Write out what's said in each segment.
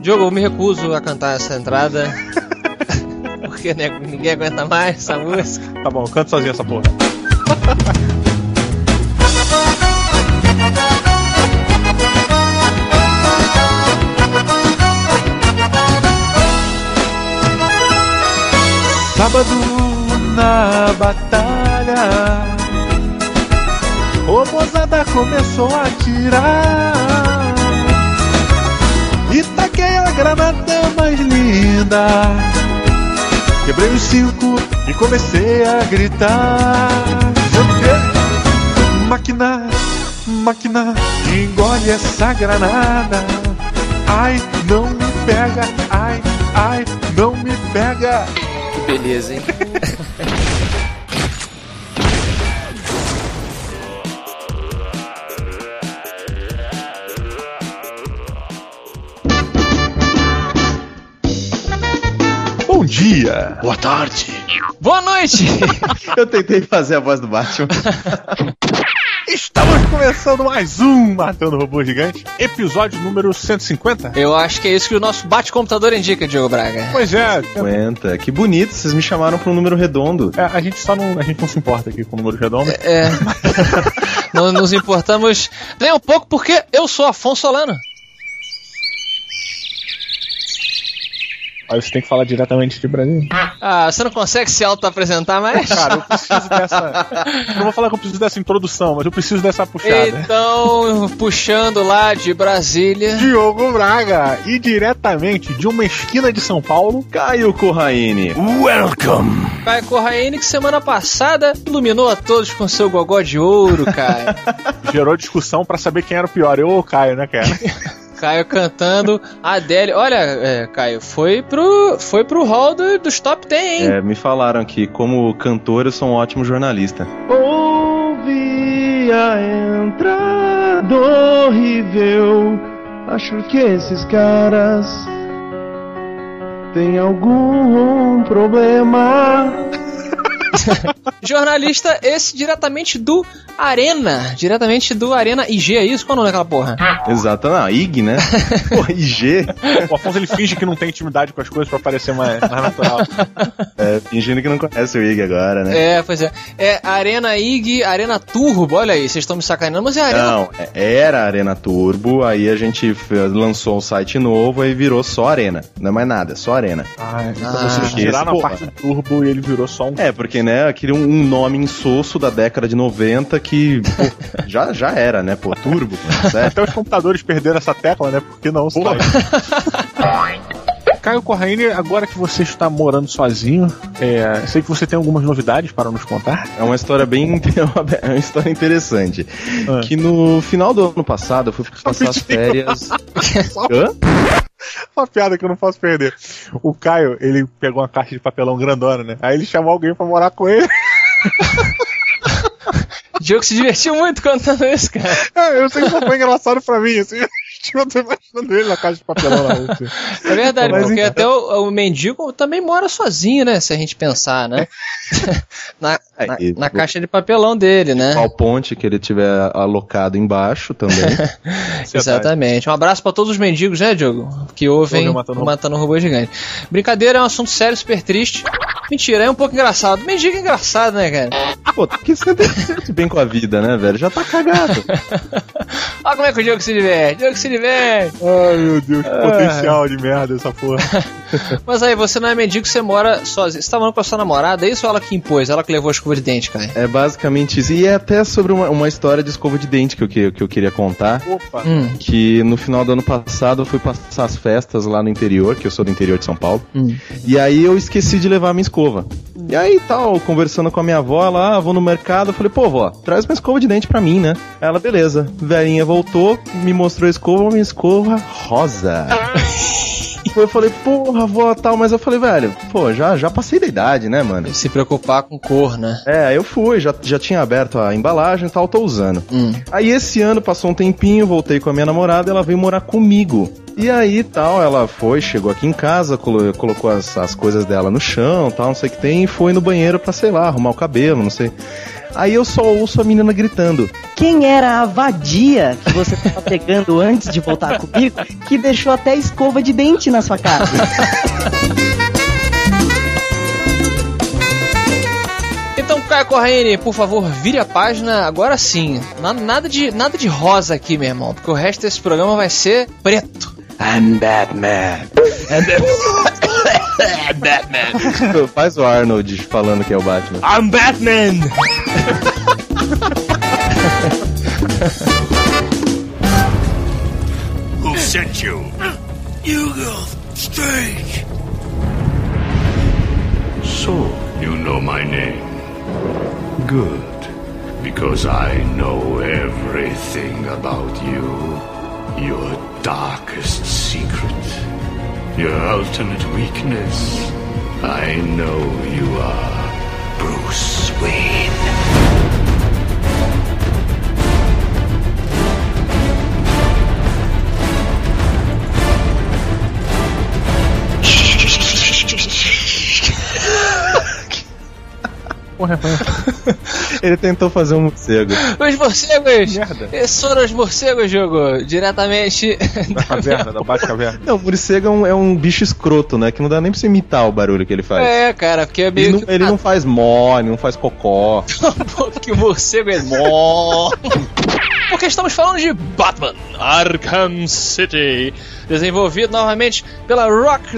Diogo, eu me recuso a cantar essa entrada. porque né, ninguém aguenta mais essa música. Tá bom, canta sozinho essa porra. Sábado na batalha, o mozada começou a atirar. E taquei a granada mais linda. Quebrei os cinco e comecei a gritar. Máquina, máquina, engole essa granada. Ai, não me pega, ai, ai, não me pega. Que beleza, hein? Boa tarde. Boa noite! Eu tentei fazer a voz do Batman. Estamos começando mais um Matando Robô Gigante, episódio número 150. Eu acho que é isso que o nosso bate-computador indica, Diogo Braga. Pois é, 50. Que bonito, vocês me chamaram para um número redondo. é, a gente só não, a gente não se importa aqui com o número redondo. É. não nos importamos nem um pouco porque eu sou Afonso Solano. Aí você tem que falar diretamente de Brasil. Ah, você não consegue se auto-apresentar mais? Cara, eu preciso dessa. Eu não vou falar que eu preciso dessa introdução, mas eu preciso dessa puxada. Então, puxando lá de Brasília. Diogo Braga, e diretamente de uma esquina de São Paulo, Caio Corraine. Welcome! Caio Corraine, que semana passada iluminou a todos com seu gogó de ouro, Caio. Gerou discussão pra saber quem era o pior, eu ou o Caio, né, cara? Caio cantando Adele. Olha, é, Caio, foi pro, foi pro hall do- dos top 10, hein? É, me falaram que, como cantor, eu sou um ótimo jornalista. Ouvi a entrada horrível. Acho que esses caras têm algum problema. Jornalista esse diretamente do Arena. Diretamente do Arena IG, é isso? Qual o nome daquela porra? Exato, não, IG, né? Pô, IG. O Afonso ele finge que não tem intimidade com as coisas pra parecer mais, mais natural. É, fingindo que não conhece o IG agora, né? É, pois é. É Arena IG, Arena Turbo. Olha aí, vocês estão me sacaneando, mas é Arena. Não, é- era Arena Turbo, aí a gente lançou um site novo e virou só Arena. Não é mais nada, é só Arena. Ah, então Ah, vocês tiraram a parte do turbo e ele virou só um. É, porque, né, aquele um um nome insosso da década de 90 que pô, já, já era, né, pô, Turbo, certo? Até os computadores perderam essa tecla, né? Porque não. Caio Corraine, agora que você está morando sozinho, é, sei que você tem algumas novidades para nos contar. É uma história bem. É uma história interessante. Ah. Que no final do ano passado eu fui passar as férias. Hã? Uma piada que eu não posso perder. O Caio, ele pegou uma caixa de papelão grandona, né? Aí ele chamou alguém pra morar com ele. Diogo se divertiu muito contando isso, cara. É, eu sei que foi engraçado pra mim, assim. Eu tô imaginando ele na caixa de papelão na rua. assim. É verdade, Mas porque então- até o, o mendigo também mora sozinho, né? Se a gente pensar, né? na, na, e- na caixa de papelão dele, né? Qual ponte que ele tiver alocado embaixo também. Exatamente. Um abraço pra todos os mendigos, né, Diogo? Que ouvem Matando, Matando um Robô Gigante. Brincadeira é um assunto sério, super triste. Mentira, é um pouco engraçado. Mendigo é engraçado, né, cara? Pô, tem que ser sempre bem com a vida, né, velho? Já tá cagado. Olha como é que o Diogo se diverte. Diogo se Ai, meu Deus, que potencial de merda essa porra. Mas aí, você não é mendigo, você mora sozinho. Você tá morando com a sua namorada, é isso ou ela que impôs? Ela que levou a escova de dente, cara? É basicamente isso. E é até sobre uma, uma história de escova de dente que eu, que, que eu queria contar. Opa. Hum, Que no final do ano passado eu fui passar as festas lá no interior, que eu sou do interior de São Paulo. hum. E aí eu esqueci de levar minha escova. E aí tal, conversando com a minha avó lá, ah, vou no mercado, eu falei, pô, vó, traz uma escova de dente pra mim, né? Ela, beleza. Velhinha voltou, me mostrou a escova, uma escova rosa. Eu falei, porra, vó, tal, mas eu falei, velho, pô, já, já passei da idade, né, mano? Se preocupar com cor, né? É, eu fui, já, já tinha aberto a embalagem e tal, tô usando. Hum. Aí esse ano passou um tempinho, voltei com a minha namorada, ela veio morar comigo. E aí tal, ela foi, chegou aqui em casa, colo- colocou as, as coisas dela no chão, tal, não sei o que tem, e foi no banheiro pra, sei lá, arrumar o cabelo, não sei. Aí eu só ouço a menina gritando. Quem era a vadia que você tava pegando antes de voltar comigo que deixou até escova de dente na sua casa? Então, Caio Corraine, por favor, vire a página agora sim. Na- Nada de, nada de rosa aqui, meu irmão, porque o resto desse programa vai ser preto. I'm Batman. Faz o Arnold falando que é o Batman. I'm Batman! Who sent you? Hugo Strange. So, you know my name. Good. Because I know everything about you. Your darkest secret. Your ultimate weakness. I know you are Bruce Wayne. Porra, foi Ele tentou fazer um morcego. Os morcegos! merda. Esses foram os morcegos, jogo, diretamente Da caverna, da Bate-Caverna. Não, o morcego é um, é um bicho escroto, né? Que não dá nem pra você imitar o barulho que ele faz. É, cara, porque é Ele, meio não, que... ele não faz mó, ele não faz cocó. porque o morcego é mó. Porque estamos falando de Batman Arkham City, desenvolvido novamente pela Rock,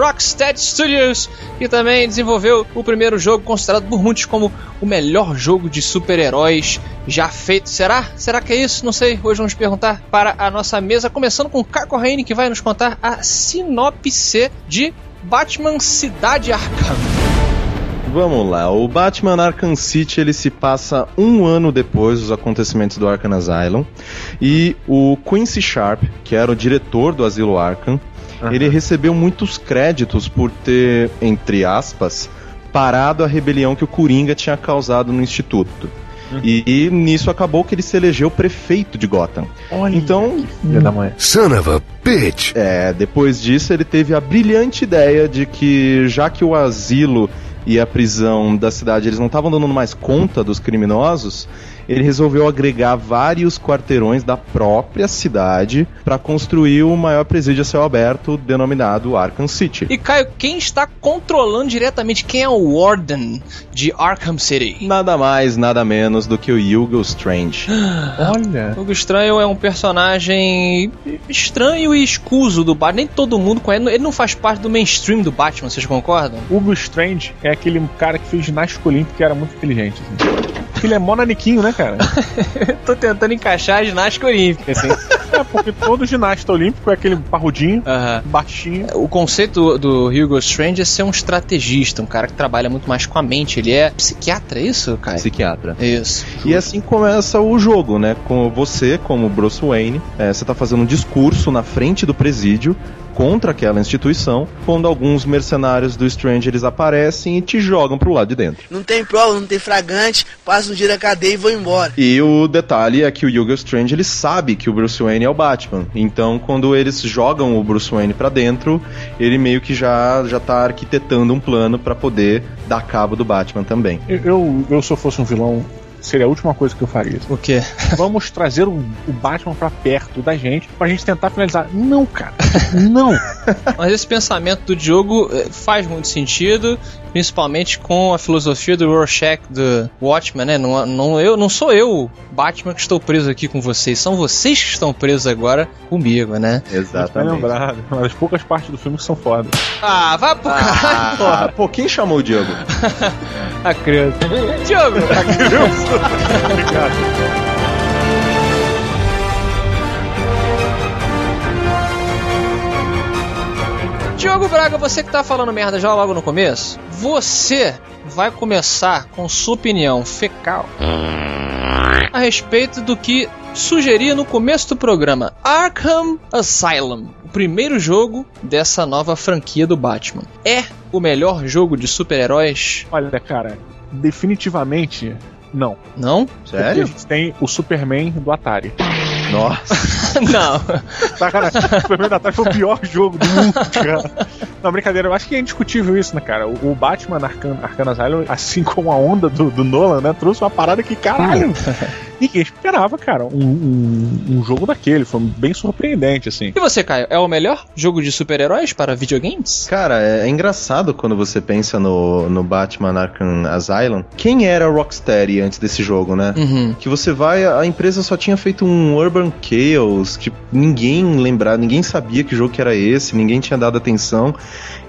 Rocksteady Studios, que também desenvolveu o primeiro jogo considerado por muitos como o melhor jogo de super-heróis já feito. Será? Será que é isso? Não sei. Hoje vamos perguntar para a nossa mesa, começando com Caco Raine, que vai nos contar a sinopse de Batman Cidade Arkham. Vamos lá, o Batman Arkham City ele se passa um ano depois dos acontecimentos do Arkham Asylum e o Quincy Sharp, que era o diretor do Asilo Arkham, ele recebeu muitos créditos por ter, entre aspas, parado a rebelião que o Coringa tinha causado no Instituto. E, e nisso acabou que ele se elegeu prefeito de Gotham. então, Filha da mãe. Son of a bitch! é, depois disso ele teve a brilhante ideia de que já que o asilo e a prisão da cidade eles não estavam dando mais conta dos criminosos, ele resolveu agregar vários quarteirões da própria cidade para construir o maior presídio a céu aberto denominado Arkham City. E Caio, quem está controlando diretamente quem é o Warden de Arkham City? Nada mais, nada menos do que o Hugo Strange. Olha. O Estranho é um personagem estranho e escuso do Batman. Nem todo mundo conhece. Ele não faz parte do mainstream do Batman, vocês concordam? Hugo Strange é aquele cara que fez ginástica olímpica e era muito inteligente. Assim. Ele é mó naniquinho, né, cara? Tô tentando encaixar a ginástica olímpica, assim. É, porque todo ginasta olímpico é aquele parrudinho, Aham. baixinho. O conceito do Hugo Strange é ser um estrategista, um cara que trabalha muito mais com a mente. Ele é psiquiatra, é isso, Caio? Psiquiatra. Isso. E assim começa o jogo, né? Com você, como Bruce Wayne, é, você tá fazendo um discurso na frente do presídio contra aquela instituição, quando alguns mercenários do Strange eles aparecem e te jogam pro lado de dentro. Não tem prova, não tem fragante, passa um dia da cadeia e vou embora. E o detalhe é que o Hugo Strange ele sabe que o Bruce Wayne é o Batman. Então, quando eles jogam o Bruce Wayne pra dentro, ele meio que já já tá arquitetando um plano pra poder dar cabo do Batman também. Eu, eu, eu, se eu fosse um vilão, seria a última coisa que eu faria. O quê? Vamos trazer o, o Batman pra perto da gente pra gente tentar finalizar. Não, cara. Não. Mas esse pensamento do Diogo eh, faz muito sentido, principalmente com a filosofia do Rorschach do Watchmen, né? Não, não, eu, não sou eu, Batman, que estou preso aqui com vocês, são vocês que estão presos agora comigo, né? Tá lembrado. Uma das poucas partes do filme que são fodas. Ah, vá pro caralho, Ah, pô, quem chamou o Diogo? a criança. Diogo! Diogo Braga, você que tá falando merda já logo no começo, você vai começar com sua opinião fecal a respeito do que sugeria no começo do programa Arkham Asylum, o primeiro jogo dessa nova franquia do Batman. É o melhor jogo de super-heróis? Olha, cara, definitivamente não. Não? Porque a Sério? gente tem o Superman do Atari. Nossa. Não. Sacanagem, o Superman do Atari foi o pior jogo do mundo, cara. Não, brincadeira, eu acho que é indiscutível isso, né, cara? O, o Batman Arcan, Arkham Asylum, assim como a onda do, do Nolan, né, trouxe uma parada que, caralho, ninguém esperava, cara, um, um, um jogo daquele. Foi bem surpreendente, assim. E você, Caio, é o melhor jogo de super-heróis para videogames? Cara, é, é engraçado quando você pensa no, no Batman Arkham Asylum. Quem era a Rocksteady antes desse jogo, né? Uhum. Que você vai, a empresa só tinha feito um Urban Chaos, tipo, ninguém lembrava, ninguém sabia que jogo que era esse, ninguém tinha dado atenção.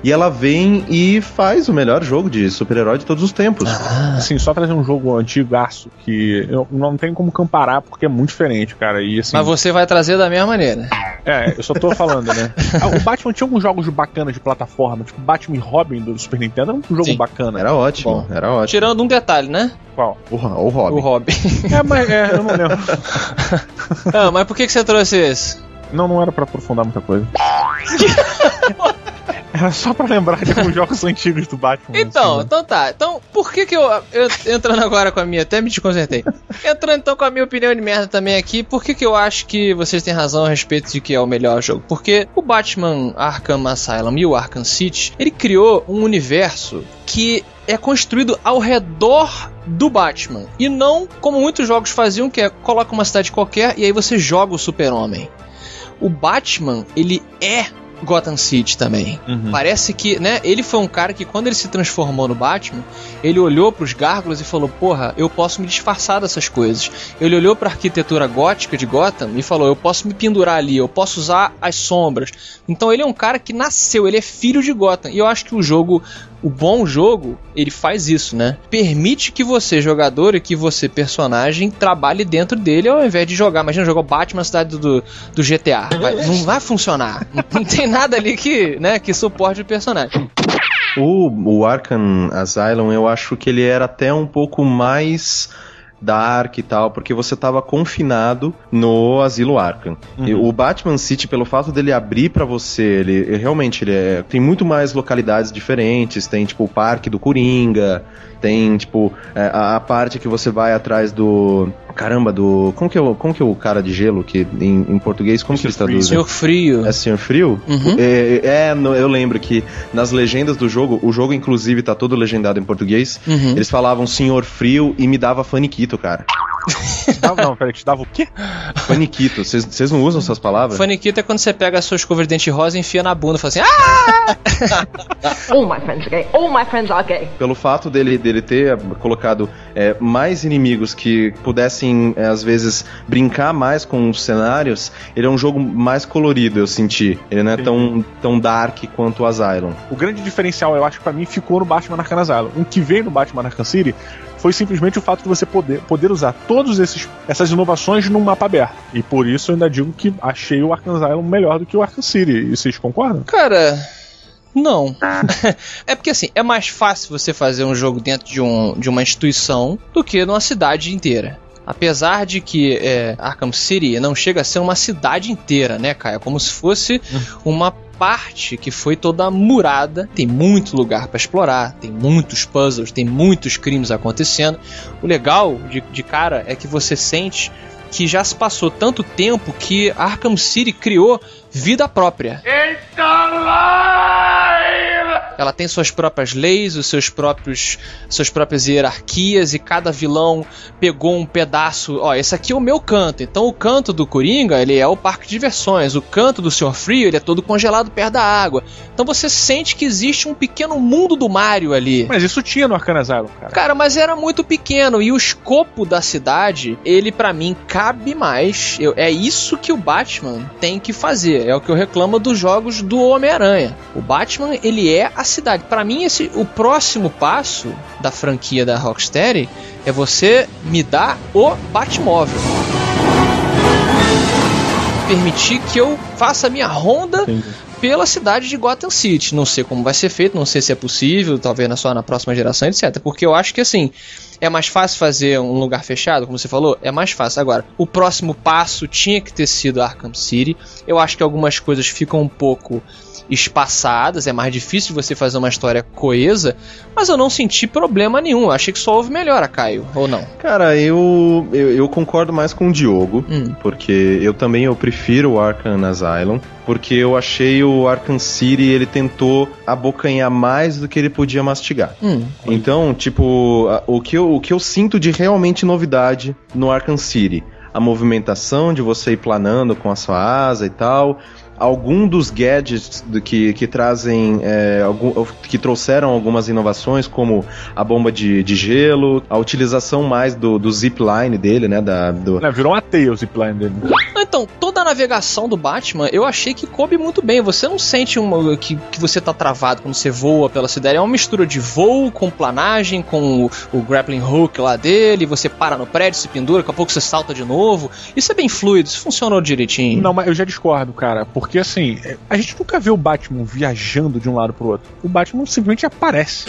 E ela vem e faz o melhor jogo de super-herói de todos os tempos. Assim, só trazer um jogo antigaço que eu não tenho como comparar porque é muito diferente, cara. E assim. Mas você vai trazer da mesma maneira. É, eu só tô falando, né? Ah, o Batman tinha alguns jogos bacanas de plataforma, tipo Batman e Robin do Super Nintendo, era um jogo Sim. bacana. Era ótimo, Bom. era ótimo. Tirando um detalhe, né? Qual? O, o Robin. O Robin. É, mas é, eu não lembro. ah, mas por que, que você trouxe esse? Não, não era pra aprofundar muita coisa. Era só pra lembrar de alguns jogos antigos do Batman. Então, assim, então tá. Então, por que que eu, eu entrando agora com a minha, até me desconcertei. Entrando então com a minha opinião de merda também aqui, por que que eu acho que vocês têm razão a respeito de que é o melhor jogo? Porque o Batman Arkham Asylum e o Arkham City, ele criou um universo que é construído ao redor do Batman e não como muitos jogos faziam, que é coloca uma cidade qualquer e aí você joga o Super-Homem. O Batman, ele é Gotham City também. Uhum. Parece que, né, ele foi um cara que quando ele se transformou no Batman, ele olhou pros gárgulas e falou: "Porra, eu posso me disfarçar dessas coisas". Ele olhou pra arquitetura gótica de Gotham e falou: "Eu posso me pendurar ali, eu posso usar as sombras". Então ele é um cara que nasceu, ele é filho de Gotham. E eu acho que o jogo o bom jogo, ele faz isso, né? Permite que você, jogador, e que você, personagem, trabalhe dentro dele ao invés de jogar. Imagina jogar o Batman na cidade do, do GTA. Vai- não vai funcionar. Não tem nada ali que, né, que suporte o personagem. O, o Arkham Asylum, eu acho que ele era até um pouco mais dark e tal, porque você tava confinado no asilo Arkham. E o Batman City, pelo fato dele abrir pra você, ele ele realmente ele é- tem muito mais localidades diferentes, tem tipo o Parque do Coringa, tem tipo é, a, a parte que você vai atrás do caramba do como que é o, como que é o cara de gelo que em, em português como que eles traduzem? Senhor Frio. É Senhor Frio? Uhum. É, é, no- eu lembro que nas legendas do jogo, o jogo inclusive tá todo legendado em português, Uhum. eles falavam Senhor Frio e me dava faniquito, cara. Te dava, não, peraí, te dava o quê? Faniquito, vocês vocês não usam essas palavras? Faniquita é quando você pega a sua escova de dente rosa e enfia na bunda e fala assim: Ah! All my friends are gay. All my friends are gay. Pelo fato dele, dele ter colocado é, mais inimigos que pudessem, é, às vezes, brincar mais com os cenários, ele é um jogo mais colorido, eu senti. Ele não é tão, tão dark quanto o Asylum. O grande diferencial, eu acho que pra mim, ficou no Batman Arkham Asylum. O que veio no Batman Arkham City foi simplesmente o fato de você poder, poder usar todas essas inovações num mapa aberto. E por isso eu ainda digo que achei o Arkham Asylum melhor do que o Arkham City. E vocês concordam? Cara, não. é porque assim, é mais fácil você fazer um jogo dentro de, um, de uma instituição do que numa cidade inteira. Apesar de que é, Arkham City não chega a ser uma cidade inteira, né, Caio? É como se fosse uma parte que foi toda murada. Tem muito lugar para explorar, tem muitos puzzles, tem muitos crimes acontecendo. O legal de, de cara é que você sente que já se passou tanto tempo que Arkham City criou vida própria. Ela tem suas próprias leis, os seus próprios suas próprias hierarquias e cada vilão pegou um pedaço. Ó, esse aqui é o meu canto. Então o canto do Coringa, ele é o parque de diversões. O canto do Sr. Frio, ele é todo congelado perto da água. Então você sente que existe um pequeno mundo do Mario ali. Mas isso tinha no Asylum, cara. Cara, mas era muito pequeno e o escopo da cidade, ele pra mim cabe mais. Eu- é isso que o Batman tem que fazer. É o que eu reclamo dos jogos do Homem-Aranha. O Batman, ele é a cidade. Pra mim, esse o próximo passo da franquia da Rocksteady é você me dar o Batmóvel. Permitir que eu faça a minha ronda pela cidade de Gotham City. Não sei como vai ser feito, não sei se é possível, talvez na só na próxima geração, etc. Porque eu acho que assim, É mais fácil fazer um lugar fechado, como você falou? É mais fácil. Agora, o próximo passo tinha que ter sido Arkham City. Eu acho que algumas coisas ficam um pouco espaçadas, é mais difícil você fazer uma história coesa, mas eu não senti problema nenhum. Eu achei que só houve melhora, Caio, ou não? Cara, eu, eu, eu concordo mais com o Diogo, Hum. porque eu também eu prefiro o Arkham Asylum, porque eu achei o Arkham City ele tentou abocanhar mais do que ele podia mastigar. Hum. Então, tipo, o que, eu, o que eu sinto de realmente novidade no Arkham City? A movimentação de você ir planando com a sua asa e tal. Algum dos gadgets do que, que trazem. é, algum, que trouxeram algumas inovações, como a bomba de, de gelo, a utilização mais do, do zipline dele, né? Da, do, Né, virou uma teia o zipline dele. Então, toda a navegação do Batman eu achei que coube muito bem. Você não sente uma, que, que você tá travado quando você voa pela cidade. É uma mistura de voo com planagem, com o, o grappling hook lá dele. Você para no prédio, se pendura, daqui a pouco você salta de novo. Isso é bem fluido, isso funcionou direitinho. Não, mas eu já discordo, cara. Porque assim, é, a gente nunca vê o Batman viajando de um lado pro outro. O Batman simplesmente aparece.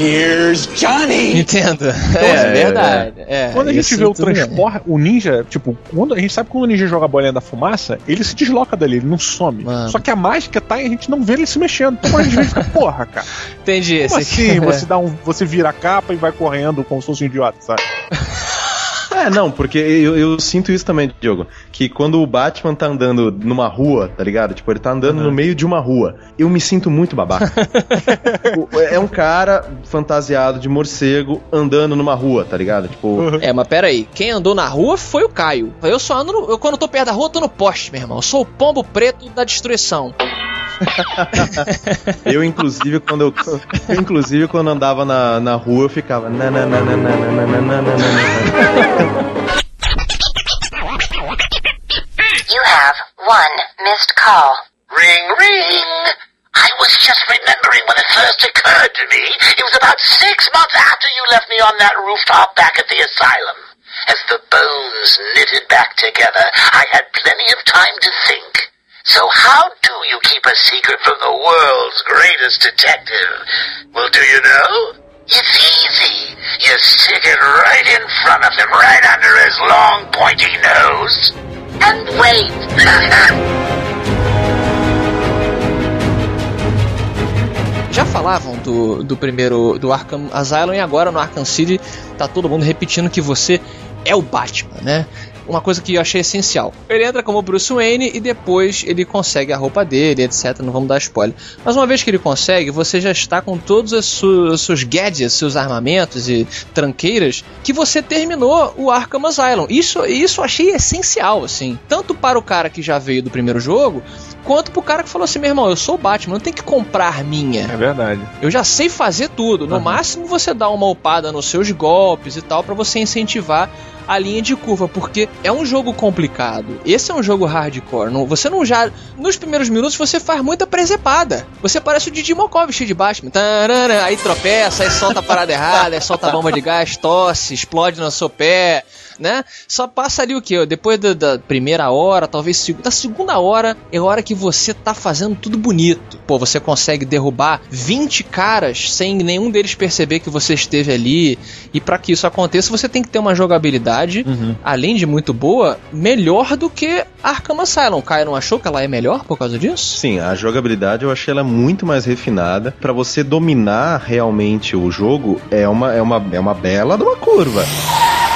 Entendo. Então, é, assim, verdade. É, Quando a gente isso vê o tudo bem. transporte, o ninja, tipo, quando a gente sabe quando o ninja joga a bolinha da fumaça, ele se desloca dali, ele não some. Mano. Só que a mágica tá e a gente não vê ele se mexendo. Então a gente fica, porra, cara. Entendi. Como esse aqui- assim? Você dá um. Você vira a capa e vai correndo como se fosse um idiota, sabe? É, não, porque eu, eu sinto isso também, Diogo. Que quando o Batman tá andando numa rua, tá ligado? Tipo, ele tá andando no meio de uma rua. Eu me sinto muito babaca. É um cara fantasiado de morcego andando numa rua, tá ligado? Tipo, É, mas pera aí, quem andou na rua foi o Caio. Eu só ando, no, eu quando tô perto da rua, eu tô no poste, meu irmão. Eu sou o pombo preto da destruição. eu inclusive quando eu, eu, inclusive quando andava na, na rua eu ficava na, na, na, one missed call. Ring, ring! I was just remembering when it first occurred to me. It was about six months after you left me on that rooftop back at the asylum. As the bones knitted back together, I had plenty of time to think. So how do you keep a secret from the world's greatest detective? Well, do you know? It's easy. You stick it right in front of him, right under his long pointy nose, and wait. Já falavam do, do primeiro, do Arkham Asylum, e agora no Arkham City tá todo mundo repetindo que você é o Batman, né? Uma coisa que eu achei essencial. Ele entra como Bruce Wayne e depois ele consegue a roupa dele, etc. Não vamos dar spoiler. Mas uma vez que ele consegue, você já está com todos os su- os seus gadgets, seus armamentos e tranqueiras que você terminou o Arkham Asylum. Isso, isso eu achei essencial, assim. Tanto para o cara que já veio do primeiro jogo, quanto pro cara que falou assim: meu irmão, eu sou o Batman, não tem que comprar minha. É verdade. Eu já sei fazer tudo. No máximo você dá uma upada nos seus golpes e tal pra você incentivar a linha de curva, porque é um jogo complicado. Esse é um jogo hardcore. Não, você não já nos primeiros minutos você faz muita presepada. Você parece o Didi Mocó vestido de Batman. Tarana, aí tropeça, aí solta a parada errada, aí solta a bomba de gás, tosse, explode no seu pé. Né? Só passa ali o que? Depois da, da primeira hora, talvez da segunda hora, é a hora que você tá fazendo tudo bonito. Pô, você consegue derrubar 20 caras sem nenhum deles perceber que você esteve ali. E para que isso aconteça, você tem que ter uma jogabilidade, além de muito boa, melhor do que Arkham Asylum. O Caio não achou que ela é melhor por causa disso? Sim, a jogabilidade eu achei ela muito mais refinada. Pra você dominar realmente o jogo, é uma, é uma, é uma bela de uma curva.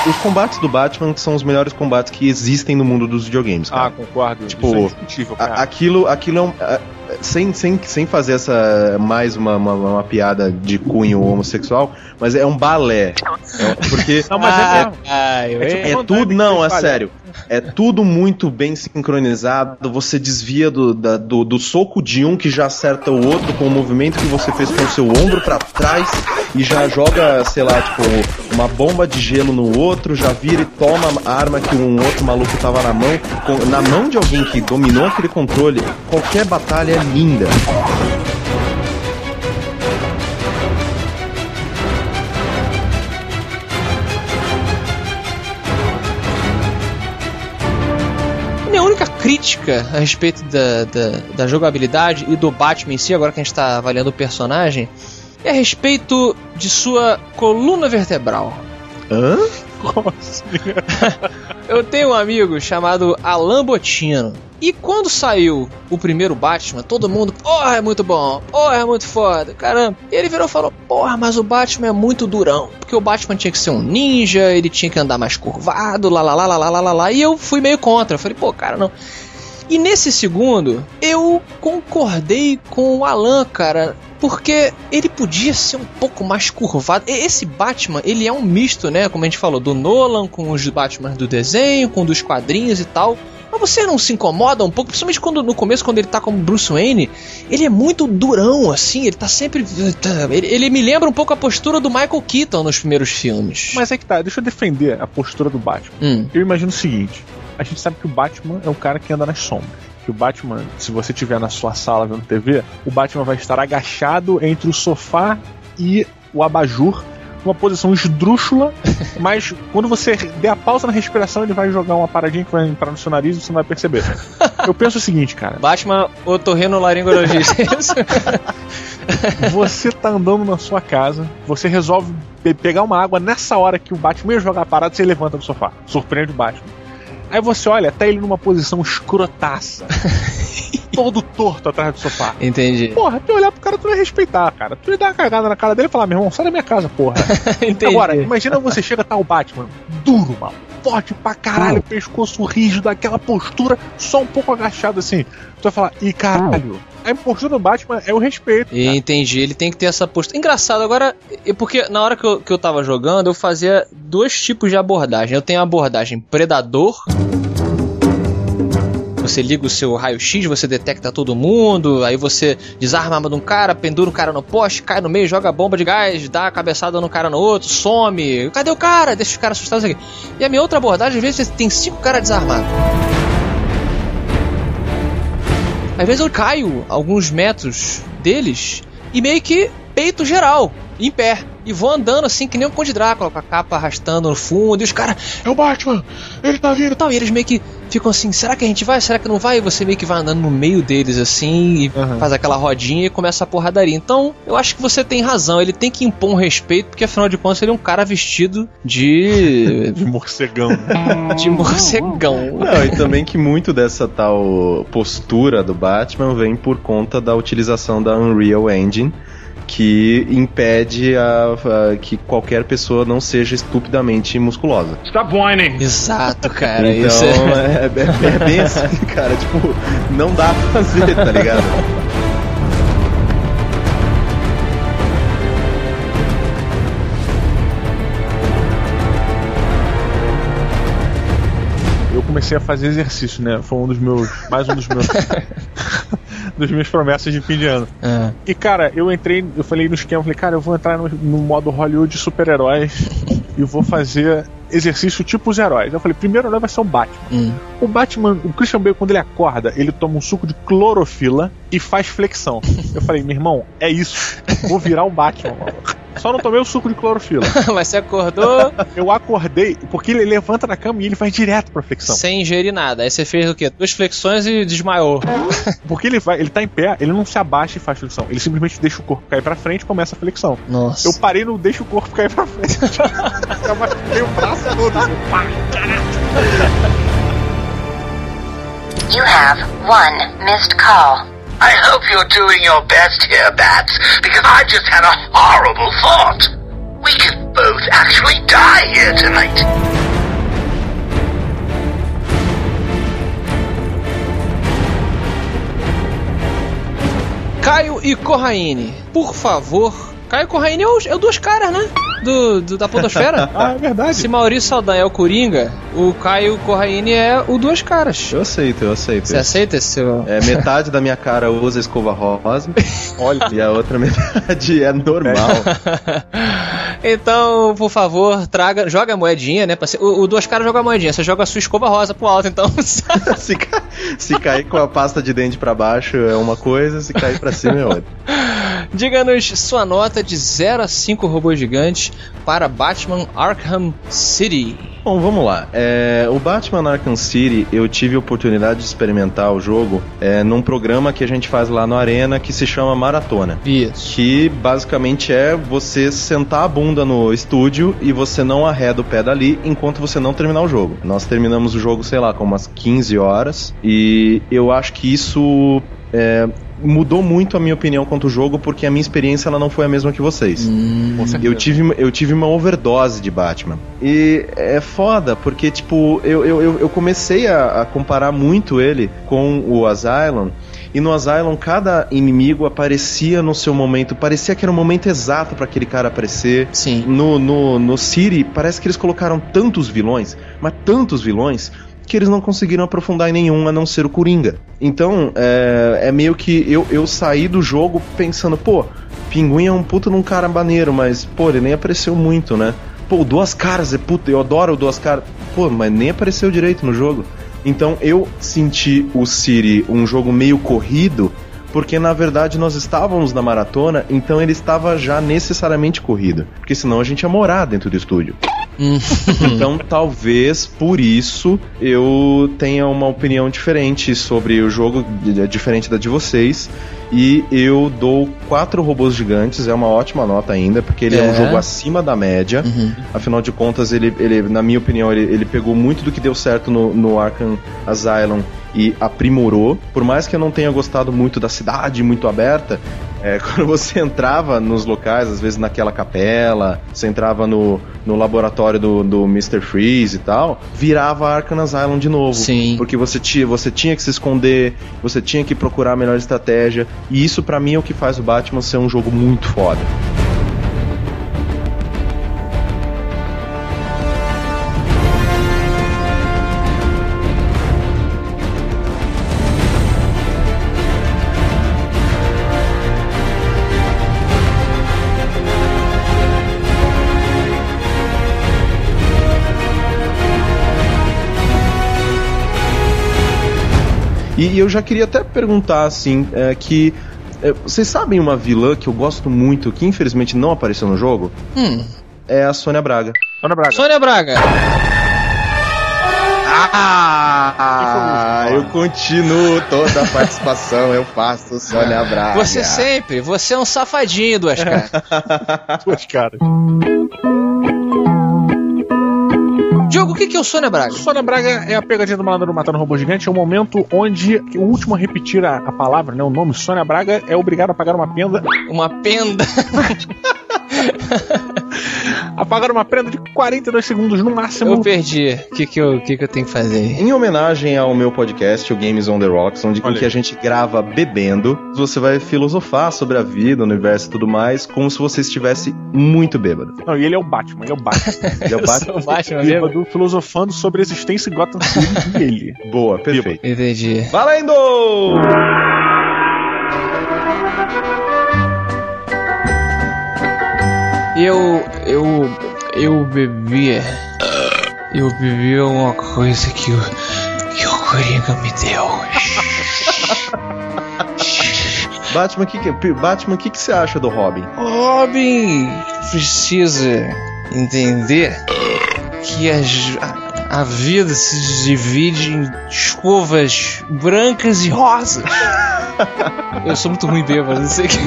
Os combates do Batman são os melhores combates que existem no mundo dos videogames, cara. Ah, concordo. Tipo, é A- aquilo, aquilo é um. a- sem, sem, sem fazer essa mais uma, uma, uma piada de cunho homossexual, mas é um balé. É- porque Não, mas é mesmo. Caio, É tipo é Van tudo, não, é sério. É tudo muito bem sincronizado. Você desvia do, da- do, do soco de um que já acerta o outro com o movimento que você fez com o seu ombro pra trás e já joga, sei lá, tipo, uma bomba de gelo no outro, já vira e toma a arma que um outro maluco tava na mão. Com- na mão de alguém que dominou aquele controle, qualquer batalha é linda. Minha única crítica a respeito da, da, da jogabilidade e do Batman em si, agora que a gente está avaliando o personagem, é a respeito de sua coluna vertebral. Hã? Como assim? Eu tenho um amigo chamado Alan Botino. E quando saiu o primeiro Batman, todo mundo, porra, é muito bom, porra, é muito foda, caramba. E ele virou e falou, porra, mas o Batman é muito durão. Porque o Batman tinha que ser um ninja, ele tinha que andar mais curvado, lá, lá, lá, lá, lá, lá, lá. E eu fui meio contra. Falei, pô, cara, não. E nesse segundo, eu concordei com o Alan, cara, porque ele podia ser um pouco mais curvado. Esse Batman, ele é um misto, né? Como a gente falou, do Nolan com os Batman do desenho, com dos quadrinhos e tal. Mas você não se incomoda um pouco, principalmente quando no começo, quando ele tá como Bruce Wayne, ele é muito durão, assim, ele tá sempre. Ele, ele me lembra um pouco a postura do Michael Keaton nos primeiros filmes. Mas é que tá, deixa eu defender a postura do Batman. Hum. Eu imagino o seguinte: a gente sabe que o Batman é um cara que anda nas sombras. Que o Batman, se você estiver na sua sala vendo TV, o Batman vai estar agachado entre o sofá e o abajur, numa posição esdrúxula, mas quando você der a pausa na respiração, ele vai jogar uma paradinha que vai entrar no seu nariz e você não vai perceber. Eu penso o seguinte, cara. Batman otorrinolaringologista. Você tá andando na sua casa, você resolve pe- pegar uma água nessa hora que o Batman ia jogar a parada, você levanta do sofá. Surpreende o Batman. Aí você olha, tá ele numa posição escrotaça. Todo torto atrás do sofá. Entendi. Porra, tu olhar pro cara, tu ia respeitar, cara. Tu ia dar uma cagada na cara dele e falar, meu irmão, sai da minha casa, porra. Entendi. Agora, imagina você chega, tá o Batman, duro, mano. Forte pra caralho, pescoço rígido, aquela postura, só um pouco agachado assim. Tu vai falar, ih, caralho. A postura do Batman é o respeito. cara. Entendi, ele tem que ter essa postura. Engraçado, agora, porque na hora que eu, que eu tava jogando, eu fazia dois tipos de abordagem. Eu tenho a abordagem predador. Você liga o seu raio-x, você detecta todo mundo, aí você desarma a arma de um cara, pendura um cara no poste, cai no meio, joga bomba de gás, dá a cabeçada no cara no outro, some. Cadê o cara? Deixa os caras assustados aqui. E a minha outra abordagem, às vezes, tem cinco caras desarmados. Às vezes eu caio alguns metros deles e meio que peito geral, em pé. E vou andando assim, que nem um Conde Drácula, com a capa arrastando no fundo. E os caras, é o Batman, ele tá vindo e tal. E eles meio que ficam assim: será que a gente vai? Será que não vai? E você meio que vai andando no meio deles assim, e Uhum. faz aquela rodinha e começa a porradaria. Então, eu acho que você tem razão. Ele tem que impor um respeito, porque afinal de contas ele é um cara vestido de. De morcegão. né? de morcegão. Não, e também que muito dessa tal postura do Batman vem por conta da utilização da Unreal Engine, que impede a, a- que qualquer pessoa não seja estupidamente musculosa. Exato, cara. então isso é... é, é- é bem assim, cara. Tipo, não dá pra fazer, tá ligado? eu comecei a fazer exercício, né? Foi um dos meus. Mais um dos meus. dos minhas promessas de fim de ano. Ah, E cara, eu entrei, eu falei no esquema, falei, cara, eu vou entrar no, no modo Hollywood super-heróis e vou fazer exercício tipo os heróis. Eu falei, primeiro herói vai ser o Batman. hum. O Batman, o Christian Bale, quando ele acorda, ele toma um suco de clorofila e faz flexão. Eu falei, meu irmão, é isso. Vou virar o Batman, mano. Só não tomei o suco de clorofila. Mas você acordou Eu acordei, porque ele levanta na cama e ele vai direto pra flexão. sem ingerir nada. Aí você fez o quê? Duas flexões e desmaiou. Porque ele vai, ele tá em pé, ele não se abaixa e faz flexão. Ele simplesmente deixa o corpo cair pra frente e começa a flexão. Nossa. Eu parei no deixa o corpo cair pra frente. eu abaixei o braço todo. assim, You have one missed call. I hope you're doing your best here, Bats, because I just had a horrible thought. We could both actually die here tonight. Caio e Corraine, por favor. Caio Corraine é, é o duas caras, né? Do, do- da Podosfera. Ah, é verdade. Se Maurício Saldanha é o Coringa, o Caio Corraine é o duas caras. Eu aceito, eu aceito. Você aceita esse seu. É, metade da minha cara usa escova rosa Olha, e a outra metade é normal. então, por favor, traga. Joga a moedinha, né? ser- o, o duas caras joga a moedinha. Você joga a sua escova rosa pro alto, então. se, ca- se cair com a pasta de dente pra baixo é uma coisa, se cair pra cima é outra. Diga-nos sua nota de 0 a 5 robôs gigantes para Batman Arkham City. Bom, vamos lá. É, o Batman Arkham City, eu tive a oportunidade de experimentar o jogo é, num programa que a gente faz lá no Arena que se chama Maratona. Isso. Que basicamente é você sentar a bunda no estúdio e você não arreda o pé dali enquanto você não terminar o jogo. Nós terminamos o jogo, sei lá, com umas 15 horas e eu acho que isso é, mudou muito a minha opinião quanto o jogo, porque a minha experiência ela não foi a mesma que vocês. eu, tive, eu tive uma overdose de Batman. E é foda, porque, tipo, eu, eu, eu- eu comecei a, a comparar muito ele com o Asylum. E no Asylum, cada inimigo aparecia no seu momento. Parecia que era o momento exato para aquele cara aparecer. Sim. No, no, no City, parece que eles colocaram tantos vilões, mas tantos vilões, que eles não conseguiram aprofundar em nenhum a não ser o Coringa. Então, é, é meio que eu, eu saí do jogo pensando, pô, Pinguim é um puta num cara maneiro, mas, pô, ele nem apareceu muito, né? Pô, Duas Caras é puta, eu adoro o Duas Caras. Pô, mas nem apareceu direito no jogo. Então eu senti o City um jogo meio corrido, porque na verdade nós estávamos na maratona, então ele estava já necessariamente corrido. Porque senão a gente ia morar dentro do estúdio. então talvez por isso eu tenha uma opinião diferente sobre o jogo, d- diferente da de vocês. E eu dou quatro robôs gigantes, é uma ótima nota ainda, porque ele é, um É. jogo acima da média. Afinal de contas, ele, ele na minha opinião, ele, ele pegou muito do que deu certo no, no Arkham Asylum e aprimorou. Por mais que eu não tenha gostado muito da cidade muito aberta, é, quando você entrava nos locais, às vezes naquela capela, você entrava no, no laboratório do, do Mr. Freeze e tal, virava Arkham Asylum de novo. Sim. Porque você tinha, você tinha que se esconder, você tinha que procurar a melhor estratégia. E isso pra mim é o que faz o Batman ser um jogo muito foda. E, e eu já queria até perguntar, assim, é, que. é, vocês sabem uma vilã que eu gosto muito, que infelizmente não apareceu no jogo? Hum. É a Sônia Braga. Sônia Braga. Sônia Braga. Ah, eu continuo toda a participação, eu faço Sônia Braga. Você sempre, você é um safadinho, duas caras. Duas caras. Diogo, o que, que é o Sônia Braga? Sônia Braga é a pegadinha do malandro matando um robô gigante. É o momento onde o último a repetir a, a palavra, né, o nome Sônia Braga, é obrigado a pagar uma penda. Uma penda. A pagar uma prenda de 42 segundos no máximo. Eu perdi. O que, que, eu, que, que eu tenho que fazer? Em homenagem ao meu podcast, o Games on the Rocks, onde que a gente grava bebendo, você vai filosofar sobre a vida, o universo e tudo mais, como se você estivesse muito bêbado. Não, e ele é o Batman, ele é o Batman. Ele é o Eu Batman? sou o Batman mesmo? bêbado, filosofando sobre a existência em Gotham City e ele. Boa, perfeito. Entendi. Valendo! Eu. Eu. Eu bebi. Eu bebi uma coisa que o. que o Coringa me deu. Batman, o que, que, Batman, o que, que você acha do Robin? Robin precisa entender que as- a, a vida se divide em escovas brancas e rosas. Eu sou muito ruim bêbado, não sei o que.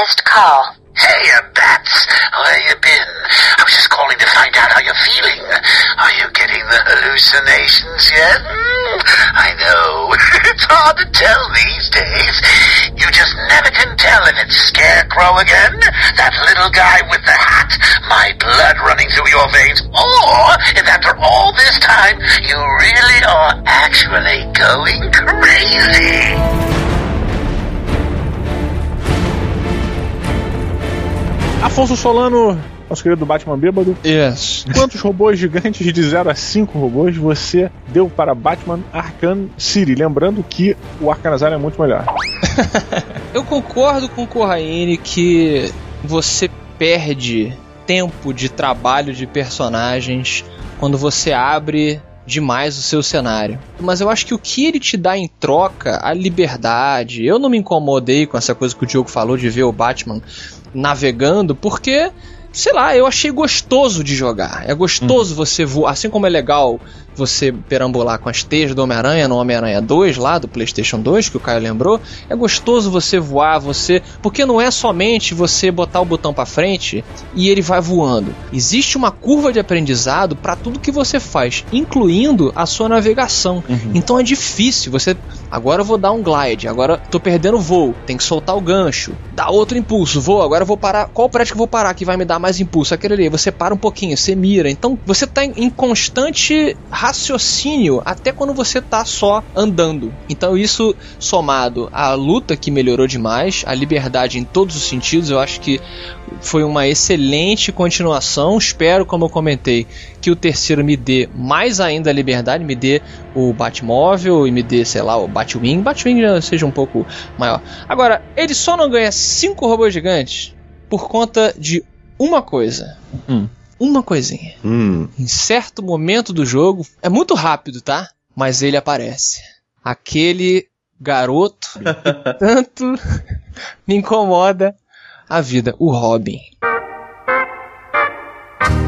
Missed call. Hey, uh, Bats, where you been? I was just calling to find out how you're feeling. Are you getting the hallucinations yet? Hmm, I know. it's hard to tell these days. You just never can tell if it's Scarecrow again, that little guy with the hat, my blood running through your veins, or if after all this time you really are actually going crazy. Afonso Solano, nosso querido Batman bêbado. Yes. Quantos robôs gigantes de 0 a 5 robôs você deu para Batman Arkham City? Lembrando que o Asylum é muito melhor. Eu concordo com o Corraine que você perde tempo de trabalho de personagens quando você abre demais o seu cenário. Mas eu acho que o que ele te dá em troca, a liberdade. Eu não me incomodei com essa coisa que o Diogo falou de ver o Batman navegando, porque sei lá, eu achei gostoso de jogar. É gostoso você voar, assim como é legal você perambular com as teias do Homem-Aranha no Homem-Aranha 2 lá do PlayStation 2, que o Caio lembrou. É gostoso você voar, você, porque não é somente você botar o botão para frente e ele vai voando. Existe uma curva de aprendizado para tudo que você faz, incluindo a sua navegação. Então é difícil, você Agora eu vou dar um glide, agora tô perdendo voo, tem que soltar o gancho, dá outro impulso, vou, agora eu vou parar. Qual prédio que eu vou parar que vai me dar mais impulso? Aquele ali, você para um pouquinho, você mira. Então você tá em constante raciocínio até quando você tá só andando. Então isso somado à luta que melhorou demais, a liberdade em todos os sentidos, eu acho que foi uma excelente continuação. Espero, como eu comentei, que o terceiro me dê mais ainda liberdade, me dê o Batmóvel e me dê, sei lá, o Batwing. Batwing já seja um pouco maior. Agora, ele só não ganha cinco robôs gigantes por conta de uma coisa. Uma coisinha. Hum. Em certo momento do jogo, é muito rápido, tá? Mas ele aparece. Aquele garoto que tanto me incomoda a vida, o Robin.